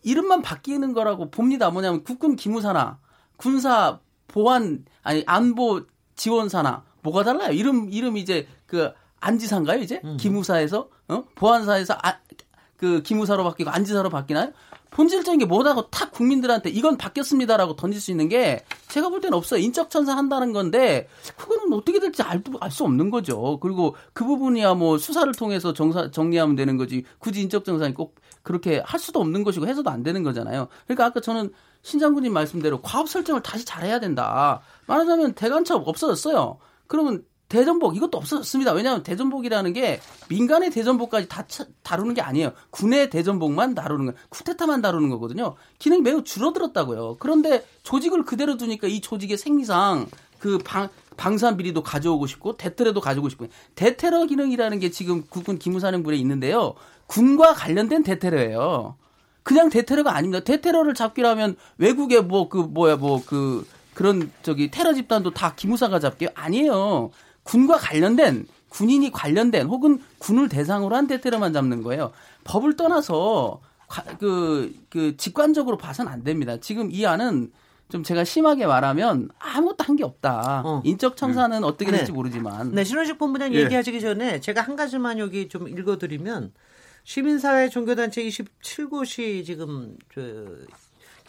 이름만 바뀌는 거라고 봅니다. 뭐냐면 국군 기무사나 군사 보안 아니 안보 지원사나 뭐가 달라요? 이름 이름 이제 그 안지사인가요 이제 음. 기무사에서 어? 보안사에서 아, 그 기무사로 바뀌고 안지사로 바뀌나요? 본질적인 게 뭐다고 탁 국민들한테 이건 바뀌었습니다라고 던질 수 있는 게 제가 볼 때는 없어요. 인적 천사 한다는 건데 그거는 어떻게 될지 알 수 없는 거죠. 그리고 그 부분이야 뭐 수사를 통해서 정사, 정리하면 되는 거지 굳이 인적 정상이 꼭 그렇게 할 수도 없는 것이고 해서도 안 되는 거잖아요. 그러니까 아까 저는 신장군님 말씀대로 과업 설정을 다시 잘해야 된다. 말하자면 대관첩 없어졌어요. 그러면 대전복 이것도 없어졌습니다. 왜냐하면 대전복이라는 게 민간의 대전복까지 다 다루는 게 아니에요. 군의 대전복만 다루는 거, 쿠데타만 다루는 거거든요. 기능이 매우 줄어들었다고요. 그런데 조직을 그대로 두니까 이 조직의 생리상 그 방, 방산 비리도 가져오고 싶고 대테러도 가지고 싶고 대테러 기능이라는 게 지금 국군 기무사령부에 있는데요. 군과 관련된 대테러예요. 그냥 대테러가 아닙니다. 대테러를 잡기라면 외국의 뭐 그 뭐야 뭐그 그런 저기 테러 집단도 다 기무사가 잡게요? 아니에요. 군과 관련된 군인이 관련된 혹은 군을 대상으로 한 대테러만 잡는 거예요. 법을 떠나서 그, 그 직관적으로 봐선 안 됩니다. 지금 이 안은 좀 제가 심하게 말하면 아무것도 한 게 없다. 어. 인적 청사는 네. 어떻게 될지 네. 모르지만. 네, 신원식 본부장 예. 얘기하시기 전에 제가 한 가지만 여기 좀 읽어드리면 시민사회 종교단체 27곳이 지금 저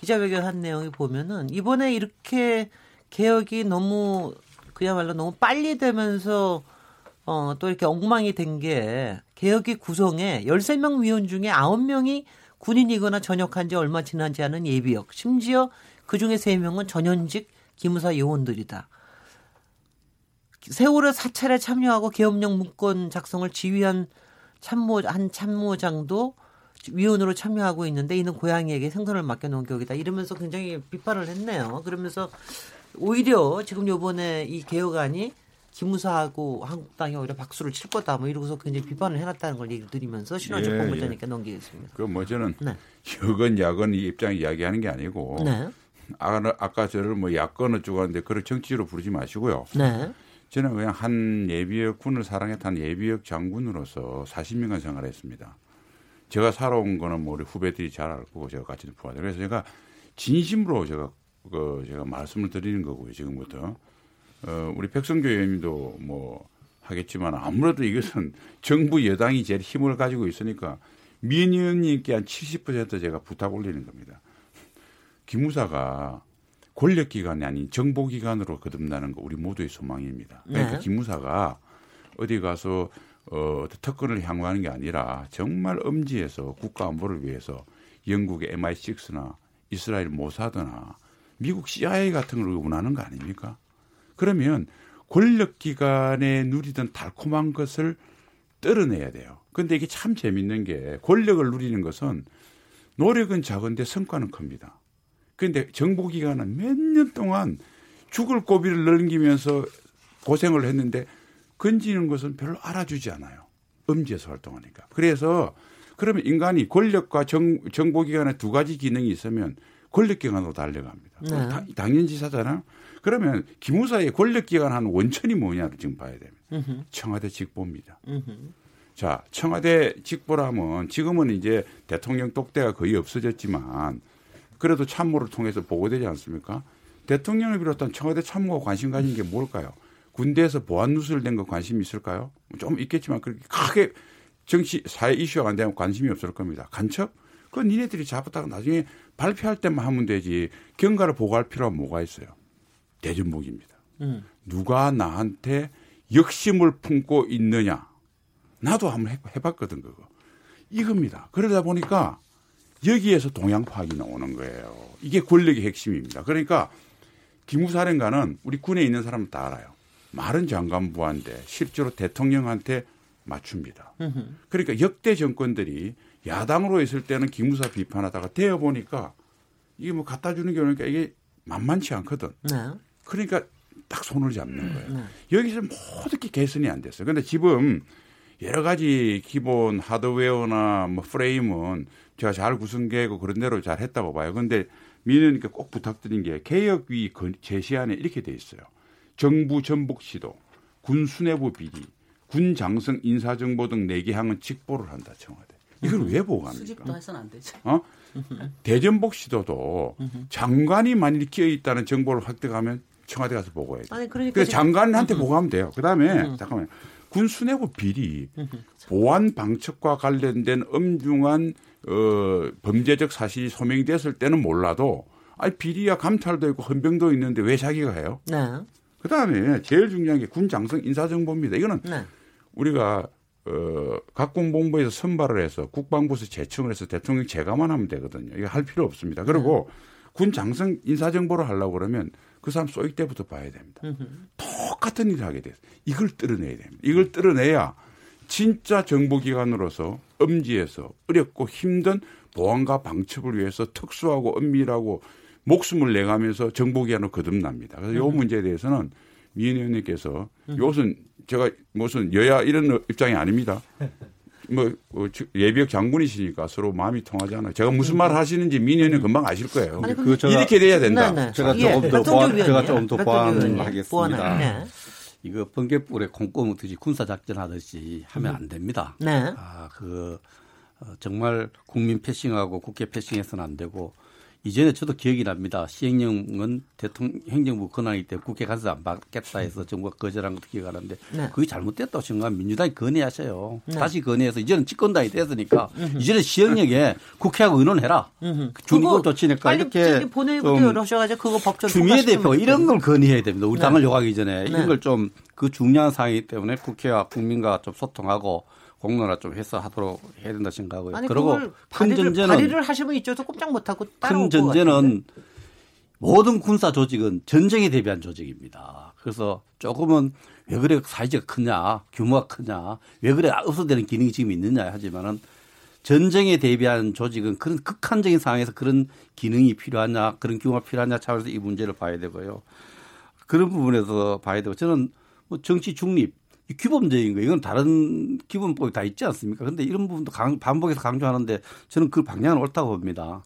기자회견 한 내용이 보면은 이번에 이렇게 개혁이 너무 그야말로 너무 빨리 되면서 어, 또 이렇게 엉망이 된 게 개혁의 구성에 13명 위원 중에 9명이 군인이거나 전역한 지 얼마 지나지 않은 예비역, 심지어 그 중에 3명은 전현직 기무사 요원들이다. 세월호 사찰에 참여하고 계엄령 문건 작성을 지휘한 참모, 한 참모장도 위원으로 참여하고 있는데 이는 고양이에게 생선을 맡겨놓은 격이다. 이러면서 굉장히 비판을 했네요. 그러면서 오히려 지금 요번에 이 개혁안이 기무사하고 한국당이 오히려 박수를 칠 거다 뭐 이러고서 굉장히 비판을 해놨다는 걸 얘기를 드리면서 신원식 예, 본부장님께 예. 넘기겠습니다. 그뭐 저는 네. 여건 야건 이 입장 이야기하는 게 아니고 네. 아까, 아까 저를 뭐 야건 어쩌고 하는데 그걸 정치로 부르지 마시고요. 네. 저는 그냥 한 예비역 군을 사랑했던 예비역 장군으로서 40년간 생활했습니다. 제가 살아온 거는 뭐 우리 후배들이 잘 알고 제가 같이 부하들 그래서 제가 진심으로 제가 그 제가 말씀을 드리는 거고요 지금부터 어 우리 백성교 의원님도 뭐 하겠지만 아무래도 이것은 정부 여당이 제일 힘을 가지고 있으니까 민 의원님께 한 70% 제가 부탁 올리는 겁니다. 기무사가 권력기관이 아닌 정보기관으로 거듭나는 거 우리 모두의 소망입니다. 그러니까 네. 기무사가 어디 가서 어, 특권을 향후하는 게 아니라 정말 엄지에서 국가 안보를 위해서 영국의 MI6나 이스라엘 모사드나 미국 CIA 같은 걸 원하는 거 아닙니까? 그러면 권력 기관에 누리던 달콤한 것을 떨어내야 돼요. 근데 이게 참 재밌는 게 권력을 누리는 것은 노력은 작은데 성과는 큽니다. 그런데 정보기관은 몇 년 동안 죽을 고비를 넘기면서 고생을 했는데 건지는 것은 별로 알아주지 않아요. 음지에서 활동하니까. 그래서 그러면 인간이 권력과 정, 정보기관의 두 가지 기능이 있으면 권력기관으로 달려갑니다. 네. 당연지사잖아. 그러면 기무사의 권력기관 한 원천이 뭐냐를 지금 봐야 됩니다. 으흠. 청와대 직보입니다. 으흠. 자, 청와대 직보라면 지금은 이제 대통령 독대가 거의 없어졌지만 그래도 참모를 통해서 보고되지 않습니까? 대통령을 비롯한 청와대 참모가 관심 가진 게 뭘까요? 군대에서 보안 누설된 거 관심이 있을까요? 좀 있겠지만 그렇게 크게 정치 사회 이슈가 안 되면 관심이 없을 겁니다. 간첩? 그건 니네들이 잡았다가 나중에 발표할 때만 하면 되지 경과를 보고할 필요가 뭐가 있어요. 대전목입니다. 음. 누가 나한테 역심을 품고 있느냐. 나도 한번 해봤거든 그거. 이겁니다. 그러다 보니까 여기에서 동양 파악이 나오는 거예요. 이게 권력의 핵심입니다. 그러니까 기무사령관은 우리 군에 있는 사람은 다 알아요. 말은 장관부한데 실제로 대통령한테 맞춥니다. 그러니까 역대 정권들이 야당으로 있을 때는 기무사 비판하다가 되어 보니까 이게 뭐 갖다 주는 게 오니까 이게 만만치 않거든. 네. 그러니까 딱 손을 잡는 거예요. 네. 여기서 모든 게 개선이 안 됐어요. 근데 지금 여러 가지 기본 하드웨어나 뭐 프레임은 제가 잘 구성되고 그런 대로 잘 했다고 봐요. 근데 민원님께 꼭 부탁드린 게 개혁위 제시안에 이렇게 돼 있어요. 정부 전복 시도, 군 수뇌부 비리, 군 장성 인사정보 등 4개 항은 직보를 한다 청와대. 이걸 왜 보고합니까? 수집도 해서는 안 되죠. 어? 대전복 시도도 장관이 만일 끼어 있다는 정보를 획득하면 청와대 가서 보고해야 돼. 아니 그러니까 그래서 장관한테 보고하면 돼요. 그다음에 잠깐만요. 군 수뇌부 비리 보안 방첩과 관련된 엄중한 어, 범죄적 사실이 소명됐을 때는 몰라도 아니 비리야 감찰도 있고 헌병도 있는데 왜 자기가 해요? 네. 그다음에 제일 중요한 게 군 장성 인사 정보입니다. 이거는 네. 우리가 어, 각군본부에서 선발을 해서 국방부에서 제청을 해서 대통령 제가만 하면 되거든요. 이거 할 필요 없습니다. 그리고 네. 군 장성 인사 정보를 하려고 그러면 그 사람 쏘일 때부터 봐야 됩니다. 똑같은 일을 하게 돼요. 이걸 뚫어내야 됩니다. 이걸 뚫어내야 진짜 정보기관으로서 엄지에서 어렵고 힘든 보안과 방첩을 위해서 특수하고 엄밀하고 목숨을 내가면서 정보기관으로 거듭납니다. 그래서 이 문제에 대해서는 민 의원님께서 이것은 제가 무슨 여야 이런 입장이 아닙니다. 뭐, 뭐 예비역 장군이시니까 서로 마음이 통하잖아요. 제가 무슨 말 하시는지 민의원님 금방 아실 거예요. 아니, 그 이렇게 돼야 된다. 네, 네. 제가 조금 예, 더 보완, 제가 조금 더 보완하겠습니다. 네. 이거 번개불에 콩고무 듯이 군사 작전 하듯이 하면 안 됩니다. 네. 아, 그 어, 정말 국민 패싱하고 국회 패싱해서는 안 되고 이전에 저도 기억이 납니다. 시행령은 대통령 행정부 권한이기 때문에 국회 가서 안 받겠다 해서 정부가 거절한 것도 기억하는데 네. 그게 잘못됐다고 생각하면 민주당이 건의하셔요. 네. 다시 건의해서 이제는 집권당이 됐으니까 이제는 시행령에 국회하고 의논해라. 준이고 조치니까 이렇게 본회의부터 열어셔가지고 그거 법적 주미애 대표 이런 걸 건의해야 됩니다. 우리 네. 당을 요구하기 전에 이런 네. 걸좀 그 중요한 사항이기 때문에 국회와 국민과 좀 소통하고 공론화 좀 해서 하도록 해야 된다 생각하고요. 아니, 그리고 큰 전제는 발의를 하시면 있죠도 꼼짝 못하고 큰 전제는 모든 군사 조직은 전쟁에 대비한 조직입니다. 그래서 조금은 왜 그래 사이즈가 크냐, 규모가 크냐, 왜 그래 없어되는 기능이 지금 있느냐 하지만은 전쟁에 대비한 조직은 그런 극한적인 상황에서 그런 기능이 필요하냐, 그런 규모가 필요하냐 차원에서 이 문제를 봐야 되고요. 그런 부분에서 봐야 되고 저는 뭐 정치 중립 기본적인 거예요. 이건 다른 기본법이 다 있지 않습니까? 근데 이런 부분도 강, 반복해서 강조하는데 저는 그 방향은 옳다고 봅니다.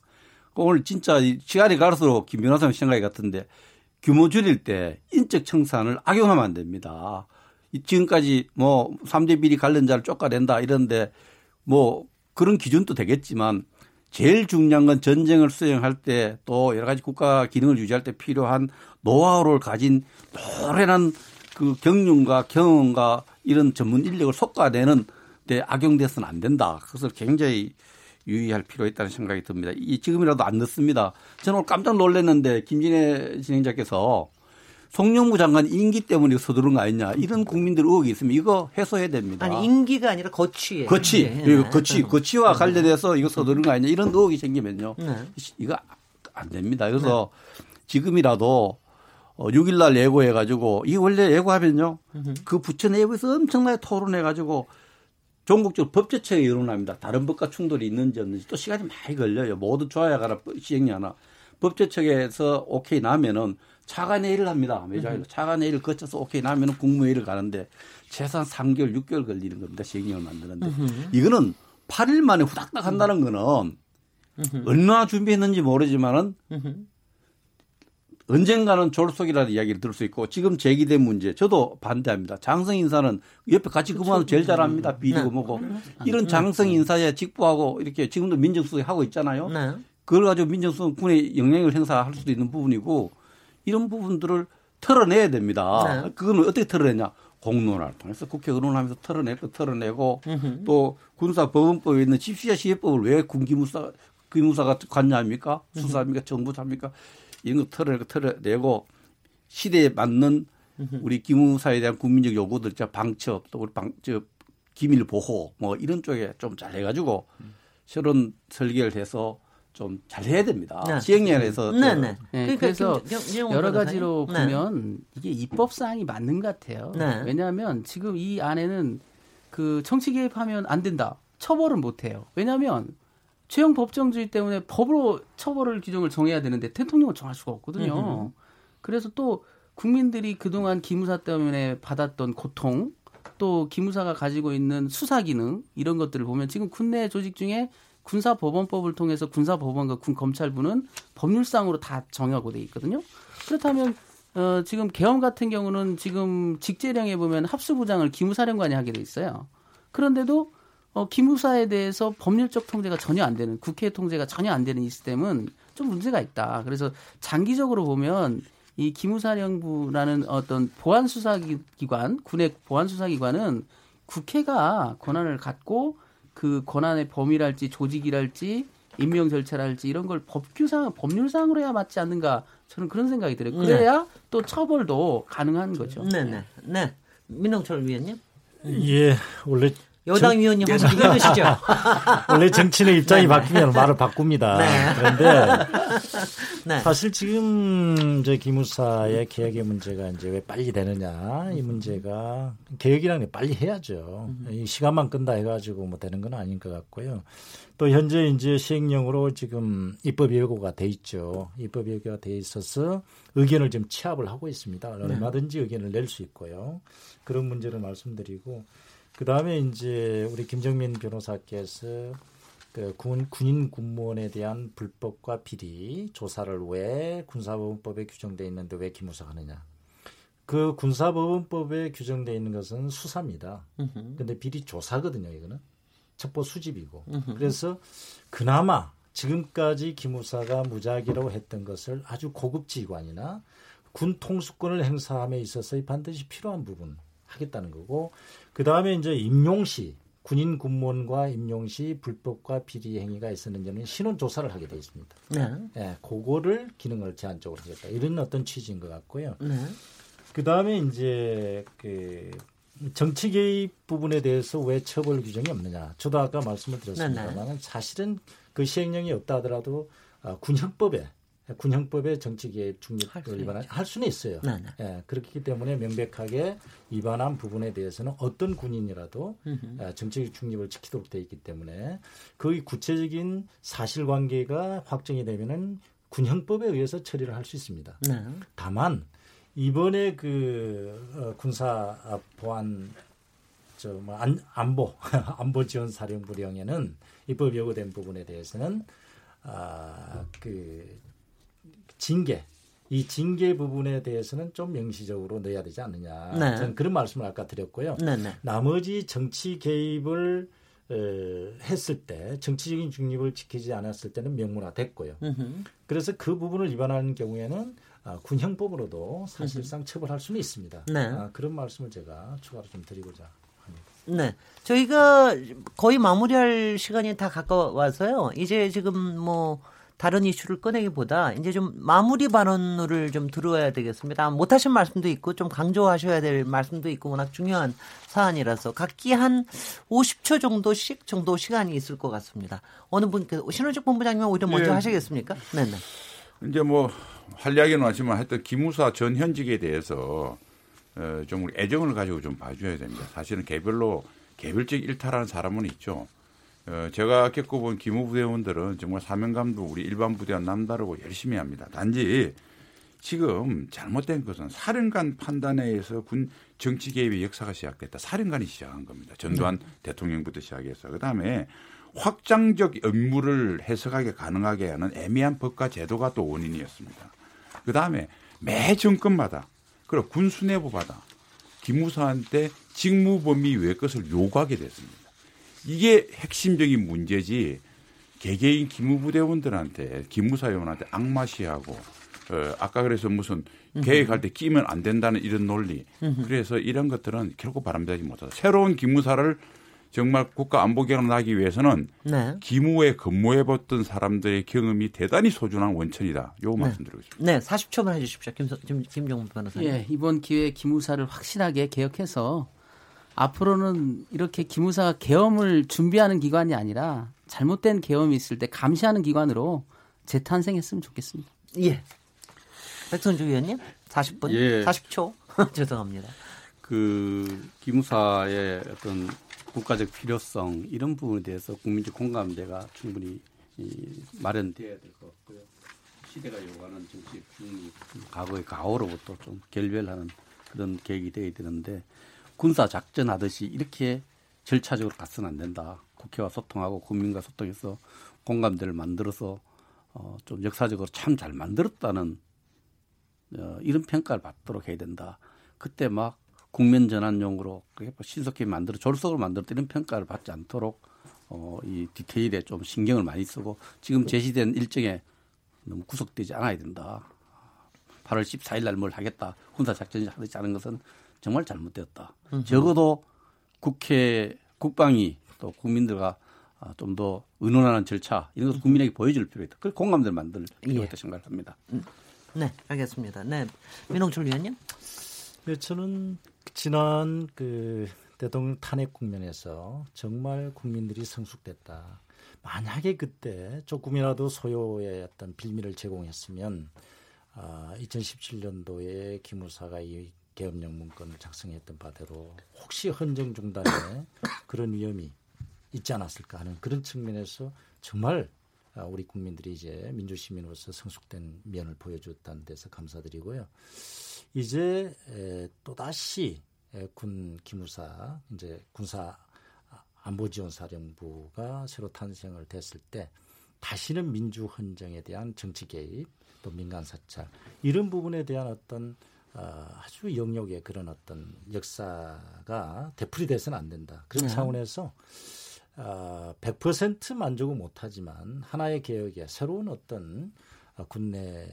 오늘 진짜 시간이 갈수록 김 변호사님 생각이 같은데 규모 줄일 때 인적 청산을 악용하면 안 됩니다. 지금까지 뭐 3대 비리 관련자를 쫓아낸다 이런데 뭐 그런 기준도 되겠지만 제일 중요한 건 전쟁을 수행할 때 또 여러 가지 국가 기능을 유지할 때 필요한 노하우를 가진 노련한 그 경륜과 경험과 이런 전문 인력을 속과되는 데 악용돼서는 안 된다. 그것을 굉장히 유의할 필요가 있다는 생각이 듭니다. 이 지금이라도 안 늦습니다. 저는 오늘 깜짝 놀랐는데 김진애 진행자께서 송영무 장관 임기 때문에 서두른 거 아니냐 이런 국민들 의혹이 있으면 이거 해소해야 됩니다. 아니 임기가 아니라 거취예요. 거취, 네. 거취, 거취와 관련해서 이거 서두른 거 아니냐 이런 의혹이 생기면요, 네. 이거 안 됩니다. 그래서 네. 지금이라도 어, 6일 날 예고해 가지고 이 원래 예고하면요 그 부처 내부에서 엄청나게 토론해 가지고 전국적으로 법제처에 여론합니다. 다른 법과 충돌이 있는지 없는지 또 시간이 많이 걸려요. 모두 좋아야 가라 시행령 하나 법제처에서 오케이 나면은 차관회의를 합니다. 매주일 차관회의를 거쳐서 오케이 나면은 국무회의를 가는데 최소한 3개월, 6개월 걸리는 겁니다. 시행령을 만드는데 이거는 8일 만에 후닥닥 한다는 거는 얼마나 준비했는지 모르지만은 언젠가는 졸속이라는 이야기를 들을 수 있고 지금 제기된 문제 저도 반대합니다. 장성 인사는 옆에 같이 근무하는 제일 잘합니다. 비리고 네. 뭐고 이런 장성 인사에 직보하고 이렇게 지금도 민정수석 하고 있잖아요. 네. 그걸 가지고 민정수석 군의 영향을 행사할 수도 있는 부분이고 이런 부분들을 털어내야 됩니다. 네. 그거는 어떻게 털어내냐? 공론화를 통해서 국회 의논하면서 털어내고 털어내고 으흠. 또 군사법원법에 있는 집시자 시해법을 왜 군기무사 기무사가 관여합니까? 수사합니까? 정부사입니까? 이런 거 털어내고 털어내고 시대에 맞는 우리 기무사에 대한 국민적 요구들, 자 방첩 또 우리 방, 저 기밀 보호 뭐 이런 쪽에 좀 잘 해가지고 새로운 설계를 해서 좀 잘 해야 됩니다. 네. 시행령에서. 네, 네. 네 그래서 여러 가지로 네. 보면 이게 입법 사항이 맞는 것 같아요. 네. 왜냐하면 지금 이 안에는 그 정치 개입하면 안 된다. 처벌은 못 해요. 왜냐하면 최형 법정주의 때문에 법으로 처벌을 규정을 정해야 되는데 대통령은 정할 수가 없거든요. 음흠. 그래서 또 국민들이 그동안 기무사 때문에 받았던 고통 또 기무사가 가지고 있는 수사 기능 이런 것들을 보면 지금 군내 조직 중에 군사법원법을 통해서 군사법원과 군 검찰부는 법률상으로 다 정하고 돼 있거든요. 그렇다면 어, 지금 계엄 같은 경우는 지금 직제령에 보면 합수부장을 기무사령관이 하게 돼 있어요. 그런데도 어, 기무사에 대해서 법률적 통제가 전혀 안 되는 국회 통제가 전혀 안 되는 이 시스템은 좀 문제가 있다. 그래서 장기적으로 보면 이 기무사령부라는 어떤 보안 수사기관, 군의 보안 수사기관은 국회가 권한을 갖고 그 권한의 범위랄지 조직이랄지 임명 절차랄지 이런 걸 법규상 법률상으로 해야 맞지 않는가 저는 그런 생각이 들어요. 그래야 네. 또 처벌도 가능한 거죠. 네, 네, 네. 민홍철 위원님. 예, 원래 여당 위원님 한번 읽어주시죠. 원래 정치인의 입장이 네, 네. 바뀌면 말을 바꿉니다. 네. 그런데 네. 사실 지금 이제 기무사의 개혁의 문제가 이제 왜 빨리 되느냐 이 문제가 개혁이라는 게 빨리 해야죠. 이 시간만 끈다 해가지고 뭐 되는 건 아닌 것 같고요. 또 현재 이제 시행령으로 지금 입법 예고가 돼 있죠. 입법 예고가 돼 있어서 의견을 좀 취합을 하고 있습니다. 네. 얼마든지 의견을 낼 수 있고요. 그런 문제를 말씀드리고. 그 다음에 이제 우리 김정민 변호사께서 그 군, 군인 군무원에 대한 불법과 비리 조사를 왜 군사법원법에 규정돼 있는데 왜 기무사 하느냐. 그 군사법원법에 규정돼 있는 것은 수사입니다. 근데 비리 조사거든요, 이거는. 첩보 수집이고. 으흠. 그래서 그나마 지금까지 기무사가 무작위로 했던 것을 아주 고급 지휘관이나 군 통수권을 행사함에 있어서 반드시 필요한 부분 하겠다는 거고 그 다음에 이제 임용시 군인 군무원과 임용시 불법과 비리 행위가 있었는지는 신원 조사를 하게 돼 있습니다. 네. 예, 그거를 기능을 제한적으로 하겠다. 이런 어떤 취지인 것 같고요. 네. 그 다음에 이제 그 정치 개입 부분에 대해서 왜 처벌 규정이 없느냐. 저도 아까 말씀을 드렸습니다만 네, 네. 사실은 그 시행령이 없다 하더라도 아, 군형법에 군형법의 정치 개입 중립을 위반할 할 수는 있어요. 네, 네. 예, 그렇기 때문에 명백하게 위반한 부분에 대해서는 어떤 군인이라도 예, 정치 중립을 지키도록 되어 있기 때문에 그 구체적인 사실관계가 확정이 되면은 군형법에 의해서 처리를 할 수 있습니다. 네. 다만 이번에 그 어, 군사 보안 저뭐 안보 안보 지원 사령부령에는 입법 예고된 부분에 대해서는 아그 징계 이 징계 부분에 대해서는 좀 명시적으로 넣어야 되지 않느냐. 네. 저는 그런 말씀을 아까 드렸고요. 네, 네. 나머지 정치 개입을 어, 했을 때 정치적인 중립을 지키지 않았을 때는 명문화됐고요. 으흠. 그래서 그 부분을 위반하는 경우에는 아, 군형법으로도 사실상 처벌할 수는 있습니다. 네. 아, 그런 말씀을 제가 추가로 좀 드리고자 합니다. 네. 저희가 거의 마무리할 시간이 다 가까워서요. 이제 지금 뭐 다른 이슈를 꺼내기보다 이제 좀 마무리 발언을 좀 들어야 되겠습니다. 못하신 말씀도 있고 좀 강조하셔야 될 말씀도 있고 워낙 중요한 사안이라서 각기 한 50초 정도씩 정도 시간이 있을 것 같습니다. 어느 분께서 신호직 본부장님 오히려 먼저 네. 하시겠습니까? 네네. 이제 뭐 한리하게는 하지만 하여튼 기무사 전 현직에 대해서 어, 좀 애정을 가지고 좀 봐줘야 됩니다. 사실은 개별로 개별적 일탈하는 사람은 있죠. 어, 제가 겪어본 기무부대원들은 정말 사명감도 우리 일반 부대와 남다르고 열심히 합니다. 단지 지금 잘못된 것은 사령관 판단에 의해서 군 정치 개입의 역사가 시작됐다. 사령관이 시작한 겁니다. 전두환 네. 대통령부터 시작해서 그다음에 확장적 업무를 해석하게 가능하게 하는 애매한 법과 제도가 또 원인이었습니다. 그다음에 매 정권마다 그리고 군 수뇌부마다 기무사한테 직무 범위 외 것을 요구하게 됐습니다. 이게 핵심적인 문제지 개개인 기무부대원들한테 기무사위원한테 악마시하고 어, 아까 그래서 무슨 계획할 때 끼면 안 된다는 이런 논리 그래서 이런 것들은 결코 바람되지 못하다. 새로운 기무사를 정말 국가 안보 개혁을 하기 위해서는 네. 기무에 근무해봤던 사람들의 경험이 대단히 소중한 원천이다. 요 네. 말씀드리고 있습니다. 네, 40초만 해주십시오. 김, 김, 김종문 변호사님. 예, 이번 기회에 기무사를 확실하게 개혁해서 앞으로는 이렇게 기무사가 계엄을 준비하는 기관이 아니라 잘못된 계엄이 있을 때 감시하는 기관으로 재탄생했으면 좋겠습니다. 예. 백선주 의원님 40분 예. 40초 죄송합니다. 그 기무사의 어떤 국가적 필요성 이런 부분에 대해서 국민적 공감대가 충분히 이 마련돼야 될 것 같고요. 시대가 요구하는 정치 중립, 과거의 가오로부터 좀 결별하는 그런 계획이 돼야 되는데 군사 작전 하듯이 이렇게 절차적으로 갔서는 안 된다. 국회와 소통하고 국민과 소통해서 공감대를 만들어서 어, 좀 역사적으로 참 잘 만들었다는 어, 이런 평가를 받도록 해야 된다. 그때 막 국면 전환용으로 뭐 신속히 만들어 졸속으로 만들었다 이런 평가를 받지 않도록 어, 이 디테일에 좀 신경을 많이 쓰고 지금 제시된 일정에 너무 구속되지 않아야 된다. 8월 14일 날 뭘 하겠다. 군사 작전이 하지 않은 것은 정말 잘못되었다. 으흠. 적어도 국회 국방위 또 국민들과 아, 좀더 의논하는 절차 이런 것을 국민에게 보여줄 필요가 있다. 그 공감대를 만들 필요가 있다 예. 생각합니다. 음. 네, 알겠습니다. 네, 민홍철 위원님. 네, 저는 지난 그 대통령 탄핵 국면에서 정말 국민들이 성숙됐다. 만약에 그때 조금이라도 소요의 어떤 빌미를 제공했으면 아, 2017년도에 기무사가 이 계엄령 문건을 작성했던 바대로 혹시 헌정 중단에 그런 위험이 있지 않았을까 하는 그런 측면에서 정말 아, 우리 국민들이 이제 민주 시민으로서 성숙된 면을 보여줬다는 데서 감사드리고요. 이제 또 다시 군 기무사 이제 군사 안보지원사령부가 새로 탄생을 됐을 때 다시는 민주 헌정에 대한 정치 개입 또 민간 사찰 이런 부분에 대한 어떤 어, 아주 영역의 그런 어떤 역사가 되풀이 돼서는 안 된다. 그런 네. 차원에서 어, 100% 만족은 못하지만 하나의 개혁에 새로운 어떤 어, 국내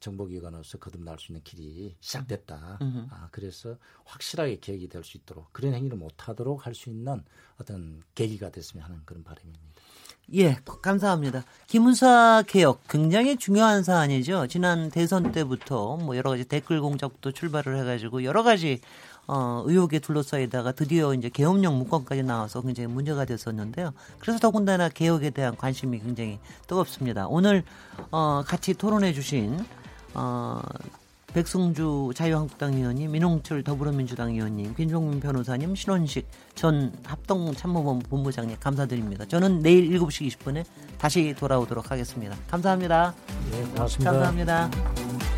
정보기관으로서 거듭날 수 있는 길이 시작됐다. 아, 그래서 확실하게 계획이 될 수 있도록 그런 행위를 못하도록 할 수 있는 어떤 계기가 됐으면 하는 그런 바람입니다. 예, 감사합니다. 기무사 개혁 굉장히 중요한 사안이죠. 지난 대선 때부터 뭐 여러 가지 댓글 공작도 출발을 해가지고 여러 가지 어, 의혹에 둘러싸이다가 드디어 이제 계엄령 문건까지 나와서 굉장히 문제가 됐었는데요. 그래서 더군다나 개혁에 대한 관심이 굉장히 뜨겁습니다. 오늘 어, 같이 토론해 주신 어, 백승주 자유한국당 의원님, 민홍철 더불어민주당 의원님, 김종민 변호사님, 신원식 전 합동참모본부 본부장님 감사드립니다. 저는 내일 7시 20분에 다시 돌아오도록 하겠습니다. 감사합니다. 네, 고맙습니다. 감사합니다.